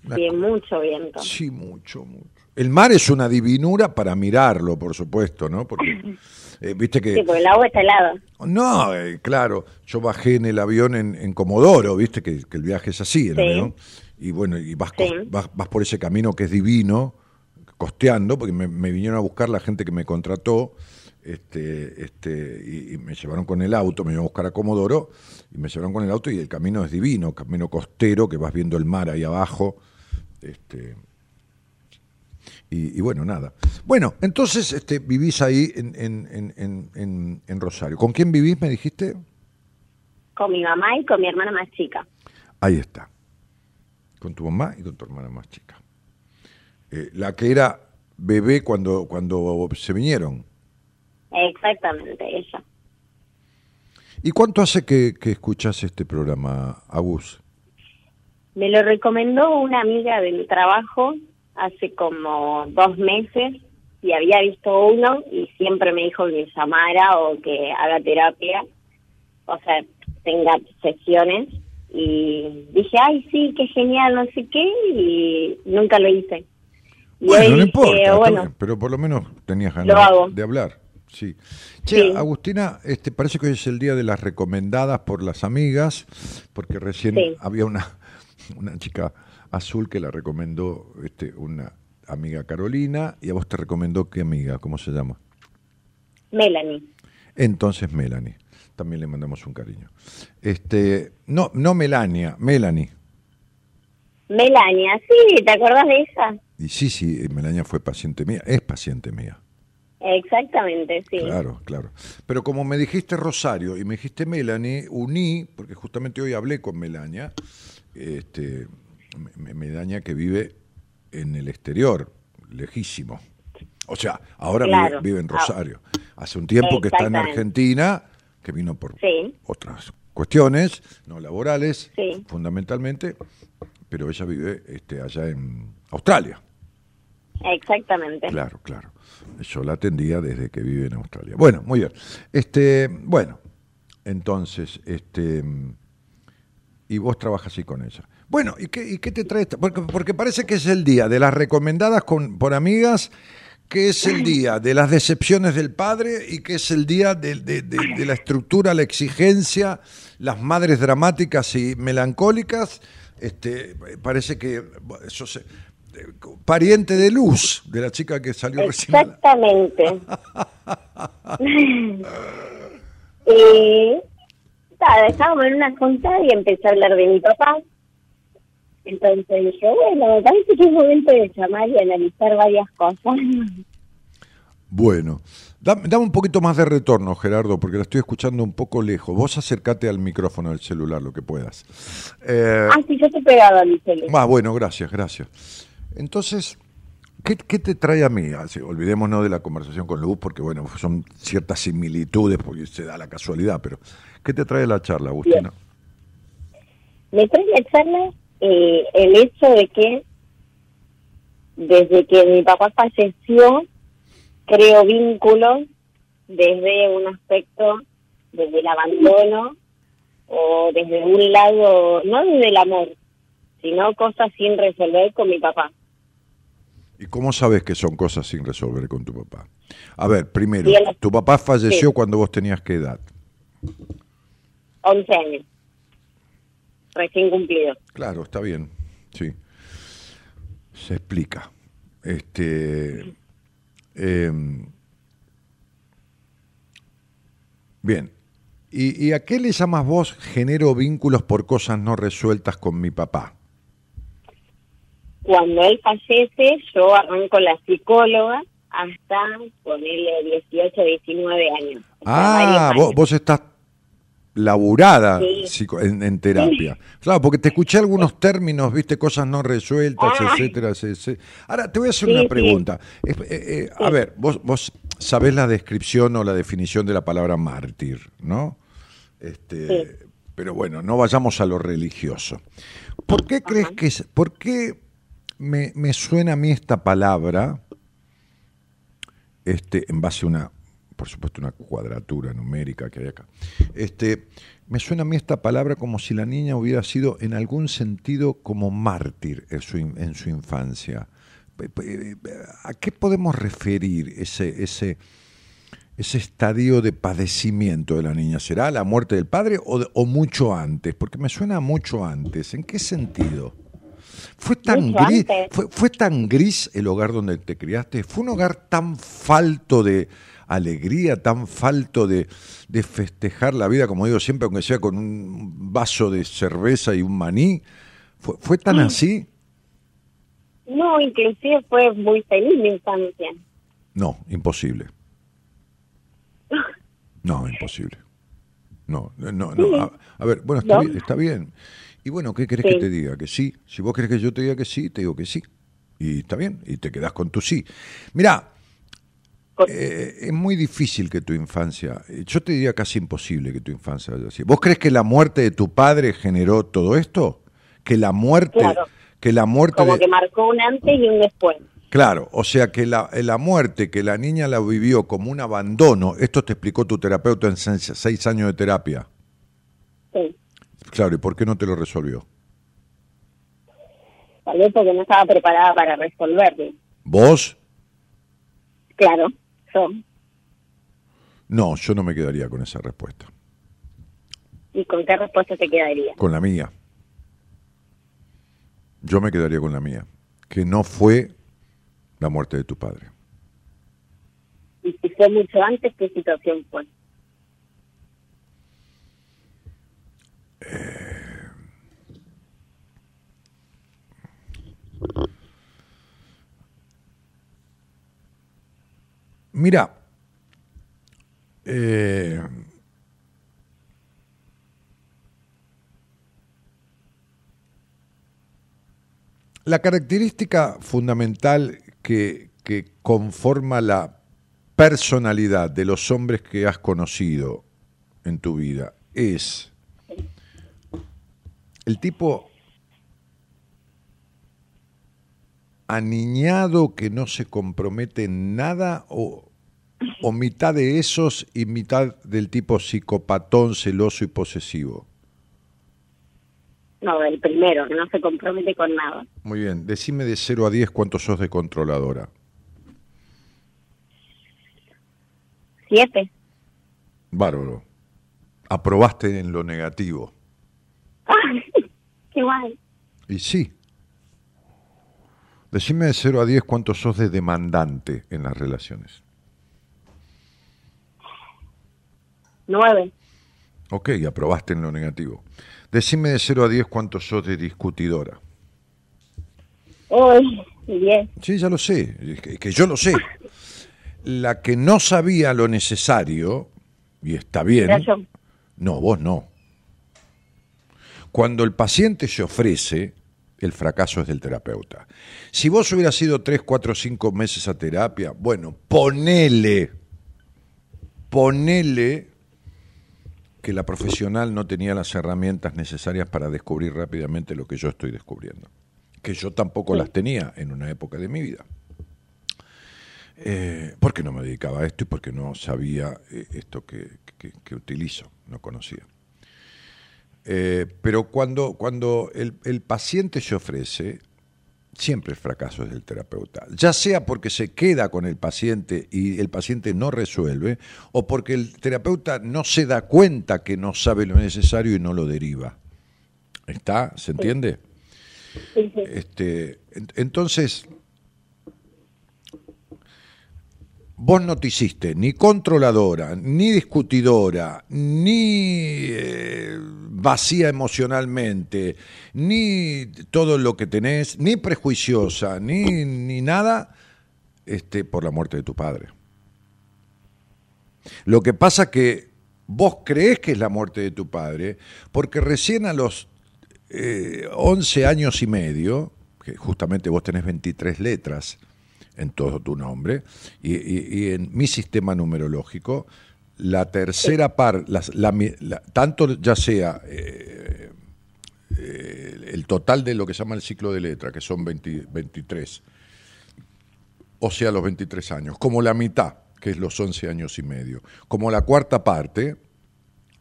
una mucho viento. Sí, mucho, mucho. El mar es una divinura para mirarlo, por supuesto, ¿no? Porque, [laughs] eh, viste que... Sí, porque el agua está helada. No, eh, claro, yo bajé en el avión en, en Comodoro, viste que, que el viaje es así, en Sí. avión. Y bueno, y vas, Sí. vas, vas por ese camino que es divino, costeando, porque me, me vinieron a buscar la gente que me contrató, este, este, y, y me llevaron con el auto, me iban a buscar a Comodoro, y me llevaron con el auto y el camino es divino, camino costero, que vas viendo el mar ahí abajo. Este, y, y bueno, nada. Bueno, entonces este, vivís ahí en, en, en, en, Rosario. ¿Con quién vivís, me dijiste? Con mi mamá y con mi hermana más chica. Ahí está. Con tu mamá y con tu hermana más chica. Eh, la que era bebé cuando, cuando se vinieron. Exactamente, ella. ¿Y cuánto hace que, que escuchas este programa, Agus? Me lo recomendó una amiga del trabajo hace como dos meses y había visto uno y siempre me dijo que llamara o que haga terapia, o sea, tenga sesiones y dije, ay, sí, qué genial, no sé qué, y nunca lo hice. Y Bueno, no importa, bueno, bien, pero por lo menos tenías ganas de hablar. Sí. Che, Sí. Agustina, este, parece que hoy es el día de las recomendadas por las amigas, porque recién Sí. había una, una chica azul que la recomendó este, una amiga Carolina, y a vos te recomendó qué amiga, ¿cómo se llama? Melanie. Entonces Melanie. También le mandamos un cariño. Este, no, no Melania, Melanie. Melania, sí, ¿te acordás de esa? Y sí, sí, Melania fue paciente mía, es paciente mía. Exactamente, sí. Claro, claro. Pero como me dijiste Rosario y me dijiste Melanie, uní, porque justamente hoy hablé con Melania, este, me- Melania que vive en el exterior, lejísimo. O sea, ahora vive- Claro. vive, en Ah. Rosario. Hace un tiempo que está en. Argentina, que vino por Sí. otras cuestiones, no laborales, Sí. fundamentalmente, pero ella vive este, allá en Australia. Exactamente. Claro, claro. Yo la atendía desde que vive en Australia. Bueno, muy bien. Este, bueno, entonces, este, y vos trabajas así con ella. Bueno, ¿y qué, y qué te trae? esta- Porque, porque parece que es el día de las recomendadas con, por amigas, que es el día de las decepciones del padre y que es el día de, de- de- de la estructura, la exigencia, las madres dramáticas y melancólicas. Este, parece que eso se- pariente de Luz, de la chica que salió recién. Exactamente. [laughs] [laughs] y nada, estábamos en una junta y empecé a hablar de mi papá. Entonces dije, bueno, parece que es momento de llamar y analizar varias cosas. Bueno, dame, dame un poquito más de retorno, Gerardo, porque la estoy escuchando un poco lejos. Vos acércate al micrófono del celular, lo que puedas. Eh, ah, sí, yo te he pegado a mi celular. ah, bueno, gracias, gracias. Entonces, ¿qué, qué te trae a mí? Así, olvidémonos de la conversación con Luz, porque bueno, son ciertas similitudes, porque se da la casualidad, pero ¿qué te trae la charla, Agustina? Me trae la charla eh, el hecho de que desde que mi papá falleció, creo vínculos desde un aspecto, desde el abandono o desde un lado, no desde el amor, sino cosas sin resolver con mi papá. ¿Y cómo sabes que son cosas sin resolver con tu papá? A ver, primero, tu papá falleció Sí. cuando vos tenías qué edad? 11 años, recién cumplido. Claro, está bien, sí. Se explica. Este, em, bien. ¿Y, ¿Y a qué le llamas vos genero vínculos por cosas no resueltas con mi papá? Cuando él fallece, yo arranco la psicóloga hasta ponerle 18, 19 años. Ah, vos, años. vos estás laburada Sí. en, en terapia. Claro, porque te escuché algunos términos, viste, cosas no resueltas, Ah. etcétera, etcétera. Ahora, te voy a hacer Sí, una sí. pregunta. Eh, eh, A ver, vos, vos sabés la descripción o la definición de la palabra mártir, ¿no? Este, Sí. pero bueno, no vayamos a lo religioso. ¿Por qué crees que es, por qué me, me suena a mí esta palabra, este, en base a una, por supuesto, una cuadratura numérica que hay acá, este, me suena a mí esta palabra como si la niña hubiera sido en algún sentido como mártir en su, en su infancia. ¿A qué podemos referir ese, ese, ese estadio de padecimiento de la niña? ¿Será la muerte del padre o, de- o mucho antes? Porque me suena mucho antes. ¿En qué sentido? ¿Fue tan, Mucho gris, fue, fue tan gris el hogar donde te criaste? ¿Fue un hogar tan falto de alegría, tan falto de, de festejar la vida, como digo siempre, aunque sea con un vaso de cerveza y un maní? ¿Fue, fue Mm. tan así? No, inclusive fue muy feliz mi infancia. No, imposible. [laughs] No, imposible. No, no, no. A, a ver, bueno, está, ¿No? bien, está bien. Y bueno, ¿qué querés Sí. que te diga? Que sí. Si vos querés que yo te diga que sí, te digo que sí. Y está bien, y te quedás con tu sí. Mirá, eh, es muy difícil que tu infancia, yo te diría casi imposible que tu infancia haya sido. ¿Vos crees que la muerte de tu padre generó todo esto? Que la muerte, Claro. que la muerte Como de- que marcó un antes y un después. Claro, o sea que la, la muerte, que la niña la vivió como un abandono, esto te explicó tu terapeuta en seis, seis años de terapia. Sí. Claro, ¿y por qué no te lo resolvió? Tal vez porque no estaba preparada para resolverlo. ¿Vos? Claro, No, yo no me quedaría con esa respuesta, ¿Y con qué respuesta te quedaría? con la mía. Yo me quedaría con la mía, que no fue la muerte de tu padre. Y si fue mucho antes, ¿qué situación fue? Mira, eh, la característica fundamental que, que conforma la personalidad de los hombres que has conocido en tu vida es el tipo aniñado que no se compromete en nada o, o mitad de esos y mitad del tipo psicopatón, celoso y posesivo? No, el primero, que no se compromete con nada. Muy bien, decime de 0 a 10 cuánto sos de controladora. Siete. Bárbaro. Aprobaste en lo negativo. [laughs] Qué guay. Y sí. Decime de 0 a 10 cuánto sos de demandante en las relaciones. Nueve. Ok, aprobaste en lo negativo. Decime de 0 a 10 cuánto sos de discutidora. Uy, diez. Sí, ya lo sé, es que, que yo lo sé. La que no sabía lo necesario, y está bien, Era yo. no, vos no. Cuando el paciente se ofrece, el fracaso es del terapeuta. Si vos hubieras ido 3, 4, 5 meses a terapia, bueno, ponele, ponele que la profesional no tenía las herramientas necesarias para descubrir rápidamente lo que yo estoy descubriendo. Que yo tampoco las tenía en una época de mi vida. Eh, porque no me dedicaba a esto y porque no sabía eh, esto que, que- utilizo, no conocía. Eh, pero cuando, cuando el, el paciente se ofrece, siempre el fracaso es del terapeuta. Ya sea porque se queda con el paciente y el paciente no resuelve, o porque el terapeuta no se da cuenta que no sabe lo necesario y no lo deriva. ¿Está? ¿Se entiende? Este, en- entonces, vos no te hiciste ni controladora, ni discutidora, ni eh, vacía emocionalmente, ni todo lo que tenés, ni prejuiciosa, ni, ni nada, este, por la muerte de tu padre. Lo que pasa que vos creés que es la muerte de tu padre, porque recién a los eh, 11 años y medio, que justamente vos tenés 23 letras en todo tu nombre, y, y- y en mi sistema numerológico la tercera parte, tanto ya sea eh, eh, el total de lo que se llama el ciclo de letra, que son 23, o sea, los 23 años, como la mitad, que es los 11 años y medio, como la cuarta parte,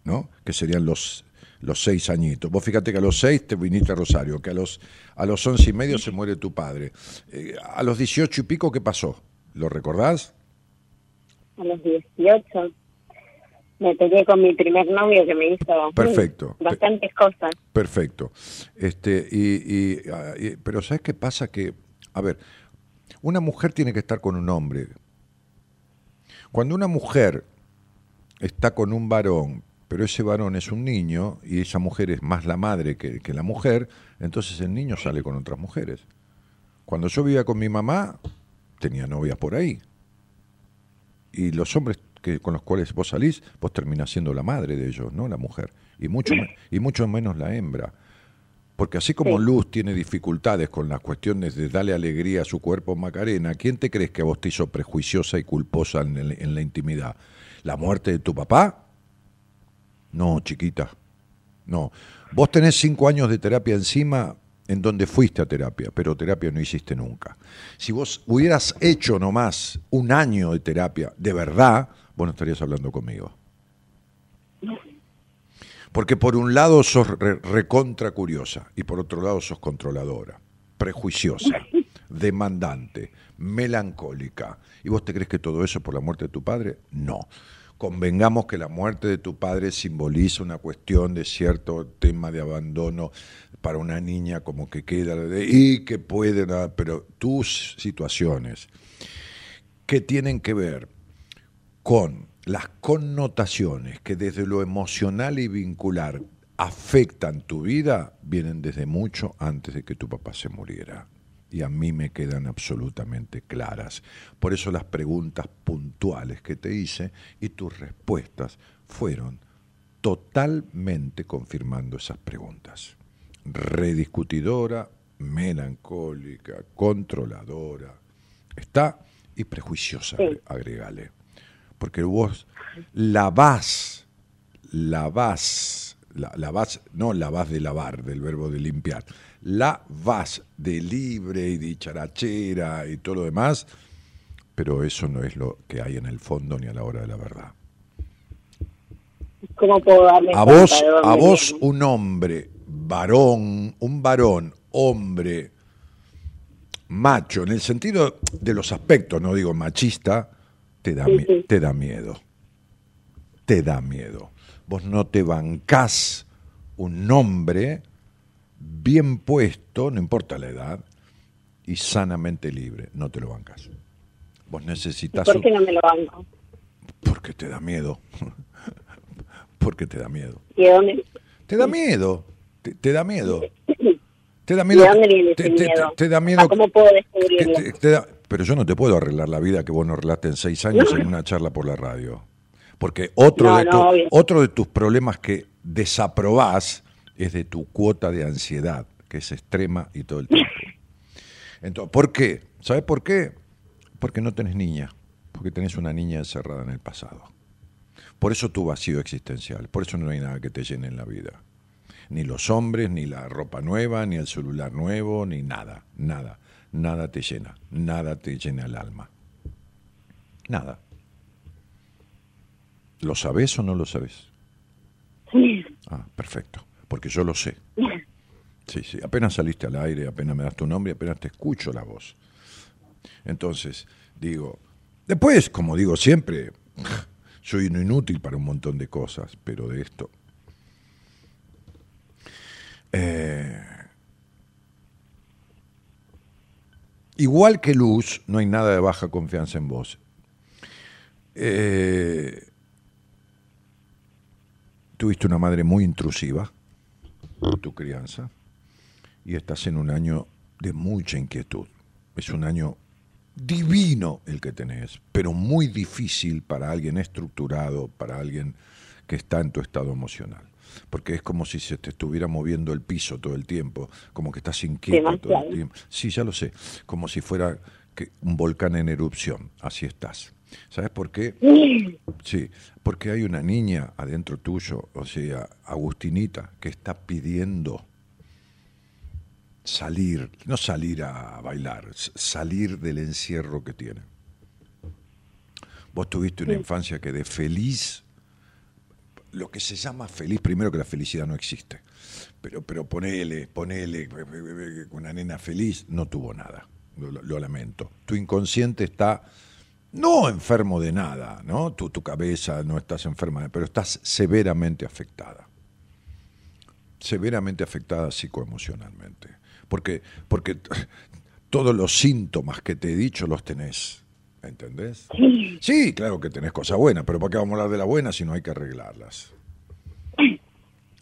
¿no? que serían los, los seis añitos. Vos fíjate que a los seis te viniste a Rosario, que a los, a los 11 y medio se muere tu padre. Eh, a los 18 y pico, ¿qué pasó? ¿Lo recordás? A los 18 me peleé con mi primer novio que me hizo Perfecto. bastantes cosas. Perfecto. Este, y, ah, y, pero ¿sabes qué pasa? Que, a ver, una mujer tiene que estar con un hombre. Cuando una mujer está con un varón, pero ese varón es un niño y esa mujer es más la madre que, que la mujer, entonces el niño sale con otras mujeres. Cuando yo vivía con mi mamá, tenía novias por ahí. Y los hombres que, con los cuales vos salís, vos terminás siendo la madre de ellos, no la mujer. Y mucho, y mucho menos la hembra. Porque así como Luz tiene dificultades con las cuestiones de darle alegría a su cuerpo Macarena, ¿quién te crees que vos te hizo prejuiciosa y culposa en, en la intimidad? ¿La muerte de tu papá? No, chiquita. No. Vos tenés cinco años de terapia encima en donde fuiste a terapia, pero terapia no hiciste nunca. Si vos hubieras hecho nomás un año de terapia, de verdad, vos no estarías hablando conmigo. Porque por un lado sos recontra curiosa y por otro lado sos controladora, prejuiciosa, [laughs] demandante, melancólica. ¿Y vos te crees que todo eso por la muerte de tu padre? No. Convengamos que la muerte de tu padre simboliza una cuestión de cierto tema de abandono para una niña como que queda y que pueden, pero tus situaciones que tienen que ver con las connotaciones que desde lo emocional y vincular afectan tu vida vienen desde mucho antes de que tu papá se muriera. Y a mí me quedan absolutamente claras. Por eso las preguntas puntuales que te hice y tus respuestas fueron totalmente confirmando esas preguntas. Rediscutidora, melancólica, controladora, está y prejuiciosa, agregale porque vos lavás, lavás, la, lavás, no lavás de lavar, del verbo de limpiar, lavás de libre y dicharachera y todo lo demás, pero eso no es lo que hay en el fondo ni a la hora de la verdad. ¿Cómo puedo darle a vos, a vos un hombre, varón, un varón, hombre, macho, en el sentido de los aspectos, no digo machista, te da, te da miedo. Te da miedo. Vos no te bancás un nombre bien puesto, no importa la edad, y sanamente libre. No te lo bancas. Vos necesitas. ¿Por qué no me lo banco? Porque te da miedo. [laughs] Porque te da miedo. ¿Y dónde? Te da miedo. Te, da [clears throat] miedo. Te da miedo. ¿De dónde viene ese miedo? Te, da miedo. ¿Cómo puedo descubrirlo? Pero yo no te puedo arreglar la vida que vos no arreglaste en seis años en una charla por la radio. Porque otro, de otro de tus problemas que desaprobás es de tu cuota de ansiedad, que es extrema y todo el tiempo. [laughs] Entonces, ¿por qué? ¿Sabes por qué? Porque no tenés niña, porque tenés una niña encerrada en el pasado. Por eso tu vacío existencial, por eso no hay nada que te llene en la vida. Ni los hombres, ni la ropa nueva, ni el celular nuevo, ni nada, nada nada te llena, nada te llena el alma. Nada. ¿Lo sabes o no lo sabes? Sí. Ah, perfecto, porque yo lo sé. [laughs] Sí, sí, apenas saliste al aire, apenas me das tu nombre, apenas te escucho la voz. Entonces, digo, después, como digo siempre, [laughs] soy inútil para un montón de cosas, pero de esto... Eh, Igual que Luz, no hay nada de baja confianza en vos. Eh, tuviste una madre muy intrusiva tu crianza y estás en un año de mucha inquietud. Es un año divino el que tenés, pero muy difícil para alguien estructurado, para alguien que está en tu estado emocional porque es como si se te estuviera moviendo el piso todo el tiempo, como que estás inquieto todo el tiempo. Sí, ya lo sé, como si fuera que un volcán en erupción, así estás. ¿Sabes por qué? Sí, porque hay una niña adentro tuyo, o sea, Agustinita, que está pidiendo salir, no salir a bailar, salir del encierro que tiene. Vos tuviste una infancia que de feliz, lo que se llama feliz, primero que la felicidad no existe, pero, pero ponele, ponele, una nena feliz no tuvo nada, lo, lamento. Tu inconsciente está no enfermo de nada, ¿no? Tu, tu cabeza no estás enferma, pero estás severamente afectada. Severamente afectada psicoemocionalmente. Porque, porque [laughs] todos los síntomas que te he dicho los tenés. ¿Entendés? Sí. sí, claro que tenés cosas buenas, pero ¿para qué vamos a hablar de las buenas si no hay que arreglarlas?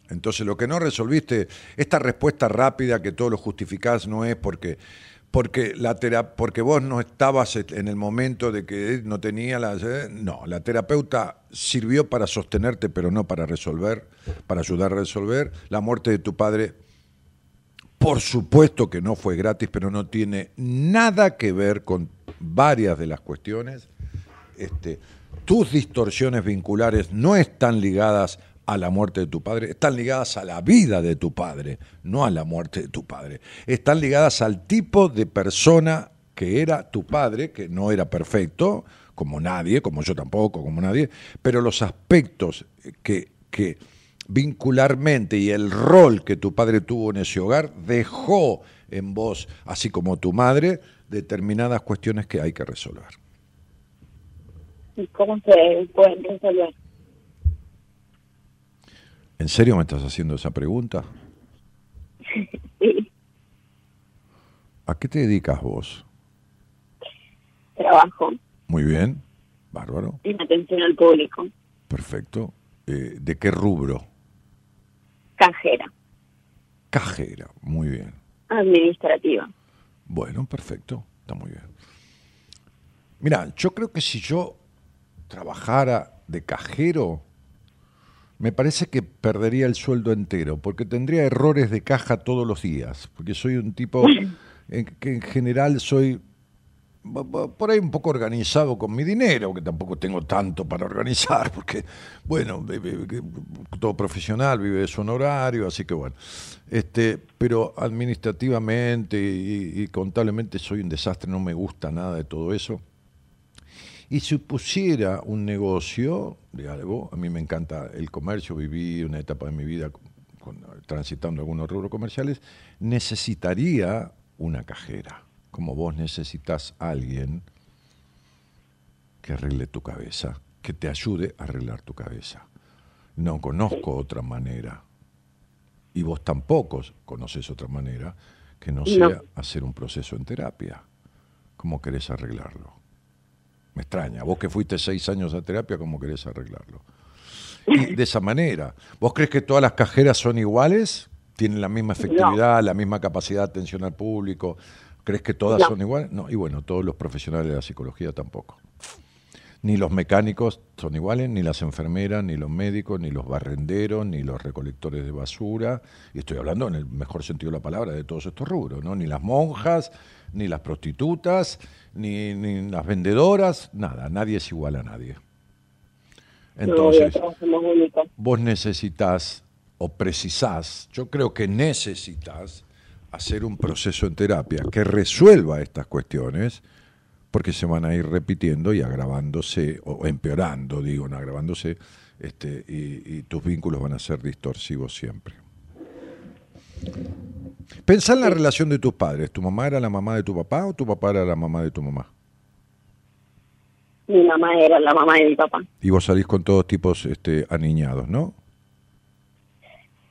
Entonces, lo que no resolviste, esta respuesta rápida que todo lo justificás no es porque porque la porque vos no estabas en el momento de que no tenía la eh, no, la terapeuta sirvió para sostenerte, pero no para resolver, para ayudar a resolver la muerte de tu padre. Por supuesto que no fue gratis, pero no tiene nada que ver con varias de las cuestiones. Este, tus distorsiones vinculares no están ligadas a la muerte de tu padre, están ligadas a la vida de tu padre, no a la muerte de tu padre. Están ligadas al tipo de persona que era tu padre, que no era perfecto, como nadie, como yo tampoco, como nadie, pero los aspectos que, que vincularmente y el rol que tu padre tuvo en ese hogar dejó en vos, así como tu madre, determinadas cuestiones que hay que resolver. ¿Y cómo se pueden resolver? ¿En serio me estás haciendo esa pregunta? Sí. ¿A qué te dedicas vos? Trabajo. Muy bien, bárbaro. En atención al público. Perfecto. Eh, ¿De qué rubro? Cajera. Cajera, muy bien. Administrativa. Bueno, perfecto, está muy bien. Mira, yo creo que si yo trabajara de cajero, me parece que perdería el sueldo entero, porque tendría errores de caja todos los días, porque soy un tipo [laughs] que en general soy por ahí un poco organizado con mi dinero, que tampoco tengo tanto para organizar, [laughs] porque, bueno, todo profesional vive de su honorario, así que bueno. Este, pero administrativamente y contablemente soy un desastre, no me gusta nada de todo eso y si pusiera un negocio de algo, a mí me encanta el comercio, viví una etapa de mi vida transitando algunos rubros comerciales, necesitaría una cajera, como vos necesitas a alguien que arregle tu cabeza, que te ayude a arreglar tu cabeza. No conozco otra manera, y vos tampoco conoces otra manera, que no sea hacer un proceso en terapia. ¿Cómo querés arreglarlo? Me extraña. Vos que fuiste seis años a terapia, ¿cómo querés arreglarlo? Y de esa manera. ¿Vos crees que todas las cajeras son iguales? ¿Tienen la misma efectividad, la misma capacidad de atención al público? ¿Crees que todas son iguales? No, y bueno, todos los profesionales de la psicología tampoco. Ni los mecánicos son iguales, ni las enfermeras, ni los médicos, ni los barrenderos, ni los recolectores de basura. Y estoy hablando en el mejor sentido de la palabra de todos estos rubros, ¿no? Ni las monjas, ni las prostitutas, ni, las vendedoras, nada, nadie es igual a nadie. Entonces, vos necesitas o precisás, yo creo que necesitas hacer un proceso en terapia que resuelva estas cuestiones, porque se van a ir repitiendo y agravándose, o empeorando, digo, no agravándose, este, y, y tus vínculos van a ser distorsivos siempre. Pensá en la relación de tus padres. ¿Tu mamá era la mamá de tu papá o tu papá era la mamá de tu mamá? Mi mamá era la mamá de mi papá. Y vos salís con todos tipos este, aniñados, ¿no?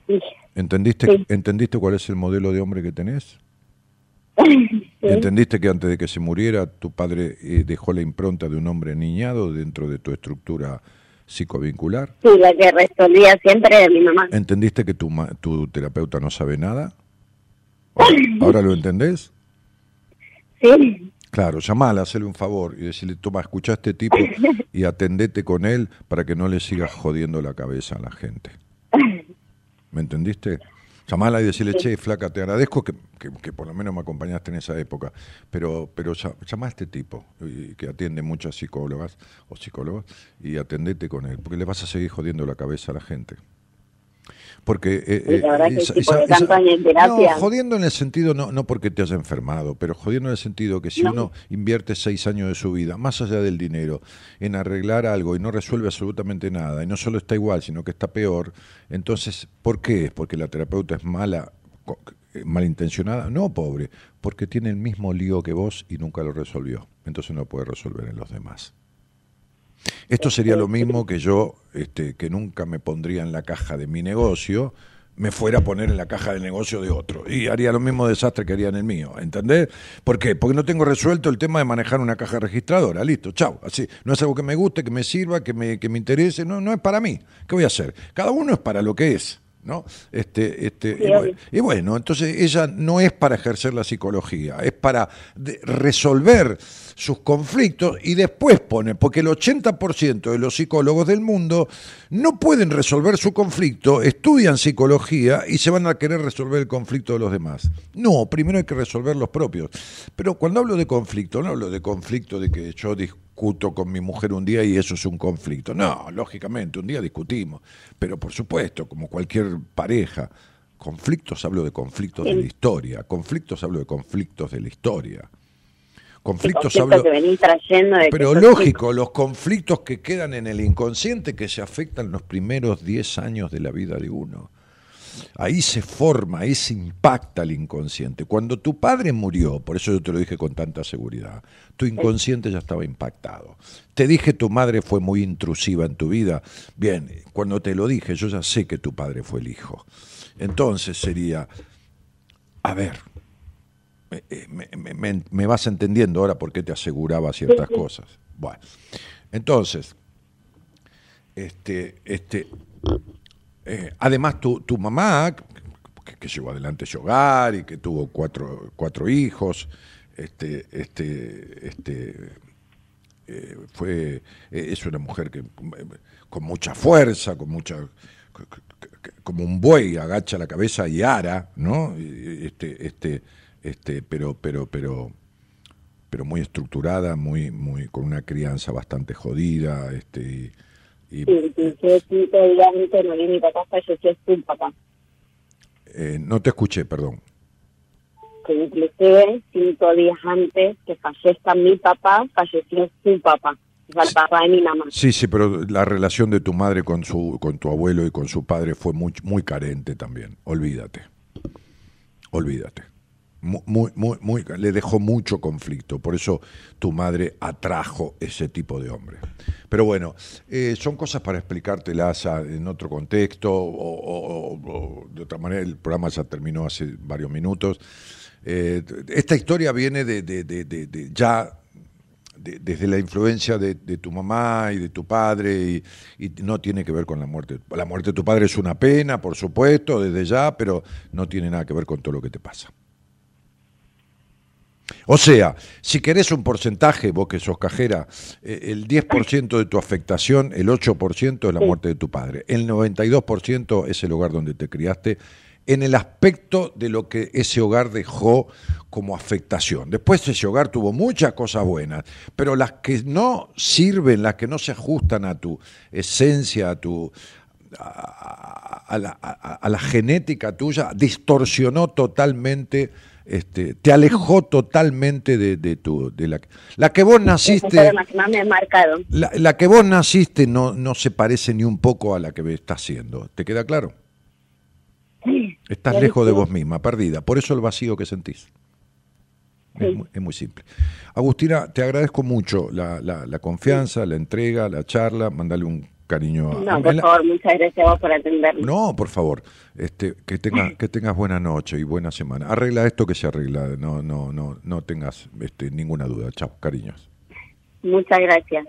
Sí. ¿Entendiste, ¿Entendiste cuál es el modelo de hombre que tenés? ¿Entendiste que antes de que se muriera tu padre eh, dejó la impronta de un hombre aniñado dentro de tu estructura psicovincular? Sí, la que resolvía siempre era mi mamá. ¿Entendiste que tu, tu terapeuta no sabe nada? ¿Ahora, lo entendés? Sí. Claro, llamala, hazle un favor y decirle, toma, escucha a este tipo y atendete con él para que no le sigas jodiendo la cabeza a la gente. [laughs] ¿Me entendiste? Llamala y decirle, che, flaca, te agradezco que, que- que por lo menos me acompañaste en esa época, pero, pero llama a este tipo, y que atiende muchas psicólogas o psicólogos, y atendete con él, porque le vas a seguir jodiendo la cabeza a la gente. Porque eh, la que esa- esa-. No, jodiendo en el sentido, no, no porque te haya enfermado, pero jodiendo en el sentido que si No. uno invierte seis años de su vida, más allá del dinero, en arreglar algo y no resuelve absolutamente nada, y no solo está igual, sino que está peor, entonces, ¿por qué? ¿Porque la terapeuta es mala, eh, malintencionada? No, pobre, porque tiene el mismo lío que vos y nunca lo resolvió, entonces no puede resolver en los demás. Esto sería lo mismo que yo, este, que nunca me pondría en la caja de mi negocio, me fuera a poner en la caja del negocio de otro. Y haría lo mismo desastre que haría en el mío. ¿Entendés? ¿Por qué? Porque no tengo resuelto el tema de manejar una caja registradora. Listo, chao. Así. No es algo que me guste, que me sirva, que me, que me interese. No, no es para mí. ¿Qué voy a hacer? Cada uno es para lo que es. ¿No? Este, este, Sí, y, bueno, obvio. y bueno, entonces ella no es para ejercer la psicología, es para de- resolver sus conflictos y después pone, porque el 80% de los psicólogos del mundo no pueden resolver su conflicto, estudian psicología y se van a querer resolver el conflicto de los demás. No, primero hay que resolver los propios. Pero cuando hablo de conflicto, no hablo de conflicto de que yo discuto con mi mujer un día y eso es un conflicto. No, lógicamente, un día discutimos, pero por supuesto, como cualquier pareja, conflictos hablo de conflictos de la historia, conflictos hablo de conflictos de la historia. Conflictos conflicto hablo que venís trayendo de pero lógico, los conflictos que quedan en el inconsciente que se afectan los primeros 10 años de la vida de uno. Ahí se forma, ahí se impacta el inconsciente. Cuando tu padre murió, por eso yo te lo dije con tanta seguridad, tu inconsciente ya estaba impactado. Te dije tu madre fue muy intrusiva en tu vida. Bien, cuando te lo dije, yo ya sé que tu padre fue el hijo. Entonces sería, a ver, eh, me, me- me- me vas entendiendo ahora por qué te aseguraba ciertas cosas. Bueno, entonces, este, este, eh, además tu, tu mamá, que, que llevó adelante ese hogar y que tuvo cuatro, cuatro hijos, este, este, este, eh, fue, eh, es una mujer que eh, con mucha fuerza, con mucha como un buey agacha la cabeza y ara, ¿no? Este, este, este, pero, pero, pero, pero muy estructurada, muy, muy, con una crianza bastante jodida, este, y, y, Sí, sí, días antes de morir mi papá falleció su papá. eh, no te escuché, perdón. Que inclusive cinco días antes que fallezca mi papá, falleció su papá. El papá de mi mamá. Sí, sí, pero la relación de tu madre con su, con tu abuelo y con su padre fue muy, muy carente también. Olvídate. Olvídate. Mu- Muy, muy, muy, le dejó mucho conflicto, por eso tu madre atrajo ese tipo de hombre. Pero bueno, eh, son cosas para explicártelas en otro contexto, o, de otra manera, el programa ya terminó hace varios minutos. Eh, esta historia viene de, ya de- desde la influencia de, tu mamá y de tu padre y no tiene que ver con la muerte. La muerte de tu padre es una pena, por supuesto, desde ya, pero no tiene nada que ver con todo lo que te pasa. O sea, si querés un porcentaje, vos que sos cajera, eh, el 10% de tu afectación, el 8% es la muerte de tu padre, el 92% es el hogar donde te criaste, en el aspecto de lo que ese hogar dejó como afectación. Después ese hogar tuvo muchas cosas buenas, pero las que no sirven, las que no se ajustan a tu esencia, a tu a, a la, a- a la genética tuya, distorsionó totalmente, este, te alejó totalmente de, de tu, de la, la que vos naciste, la que más me ha marcado. la, la que vos naciste no, no se parece ni un poco a la que estás haciendo. ¿Te queda claro? Estás lejos de vos misma, perdida. Por eso el vacío que sentís. Es, muy, es muy simple. Agustina, te agradezco mucho la, la- la confianza, la entrega, la charla. Mandale un cariño a No, por favor, muchas gracias a vos por atenderme. No, por favor. Este, que tengas que tengas buena noche y buena semana. Arregla esto que se arregla. No no no no tengas este, ninguna duda. Chao, cariños. Muchas gracias.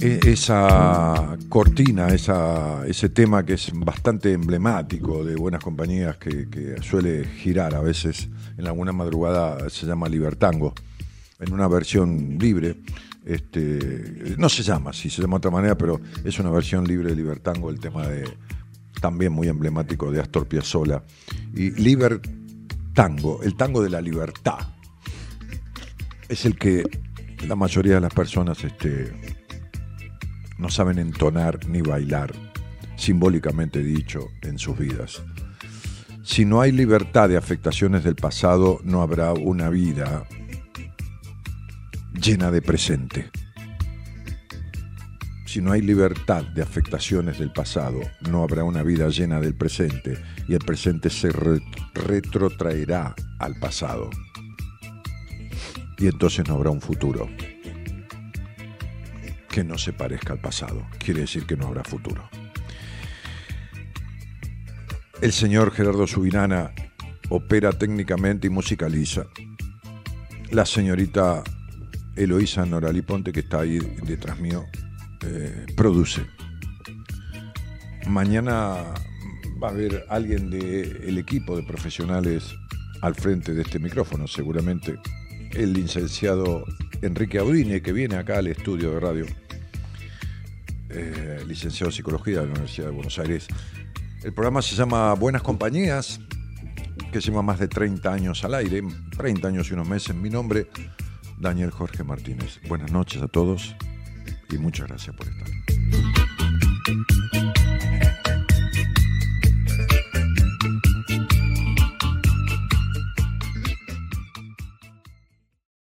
E- esa cortina, esa, ese tema que es bastante emblemático de buenas compañías que, que suele girar a veces en alguna madrugada se llama Libertango, en una versión libre. Este, no se llama así, se llama de otra manera, pero es una versión libre de Libertango, el tema de también muy emblemático de Astor Piazzolla. Y Libertango, el tango de la libertad, es el que la mayoría de las personas este, no saben entonar ni bailar, simbólicamente dicho, en sus vidas. Si no hay libertad de afectaciones del pasado, no habrá una vida llena de presente. Si no hay libertad de afectaciones del pasado, no habrá una vida llena del presente y el presente se retrotraerá al pasado. Y entonces no habrá un futuro que no se parezca al pasado. Quiere decir que no habrá futuro. El señor Gerardo Subinana opera técnicamente y musicaliza. La señorita Eloísa Noraliponte, que está ahí detrás mío, eh, produce. Mañana va a haber alguien del equipo de profesionales al frente de este micrófono, seguramente el licenciado Enrique Audine, que viene acá al estudio de radio, eh, licenciado en Psicología de la Universidad de Buenos Aires. El programa se llama Buenas Compañías, que lleva más de 30 años al aire, 30 años y unos meses. Mi nombre, Daniel Jorge Martínez. Buenas noches a todos y muchas gracias por estar.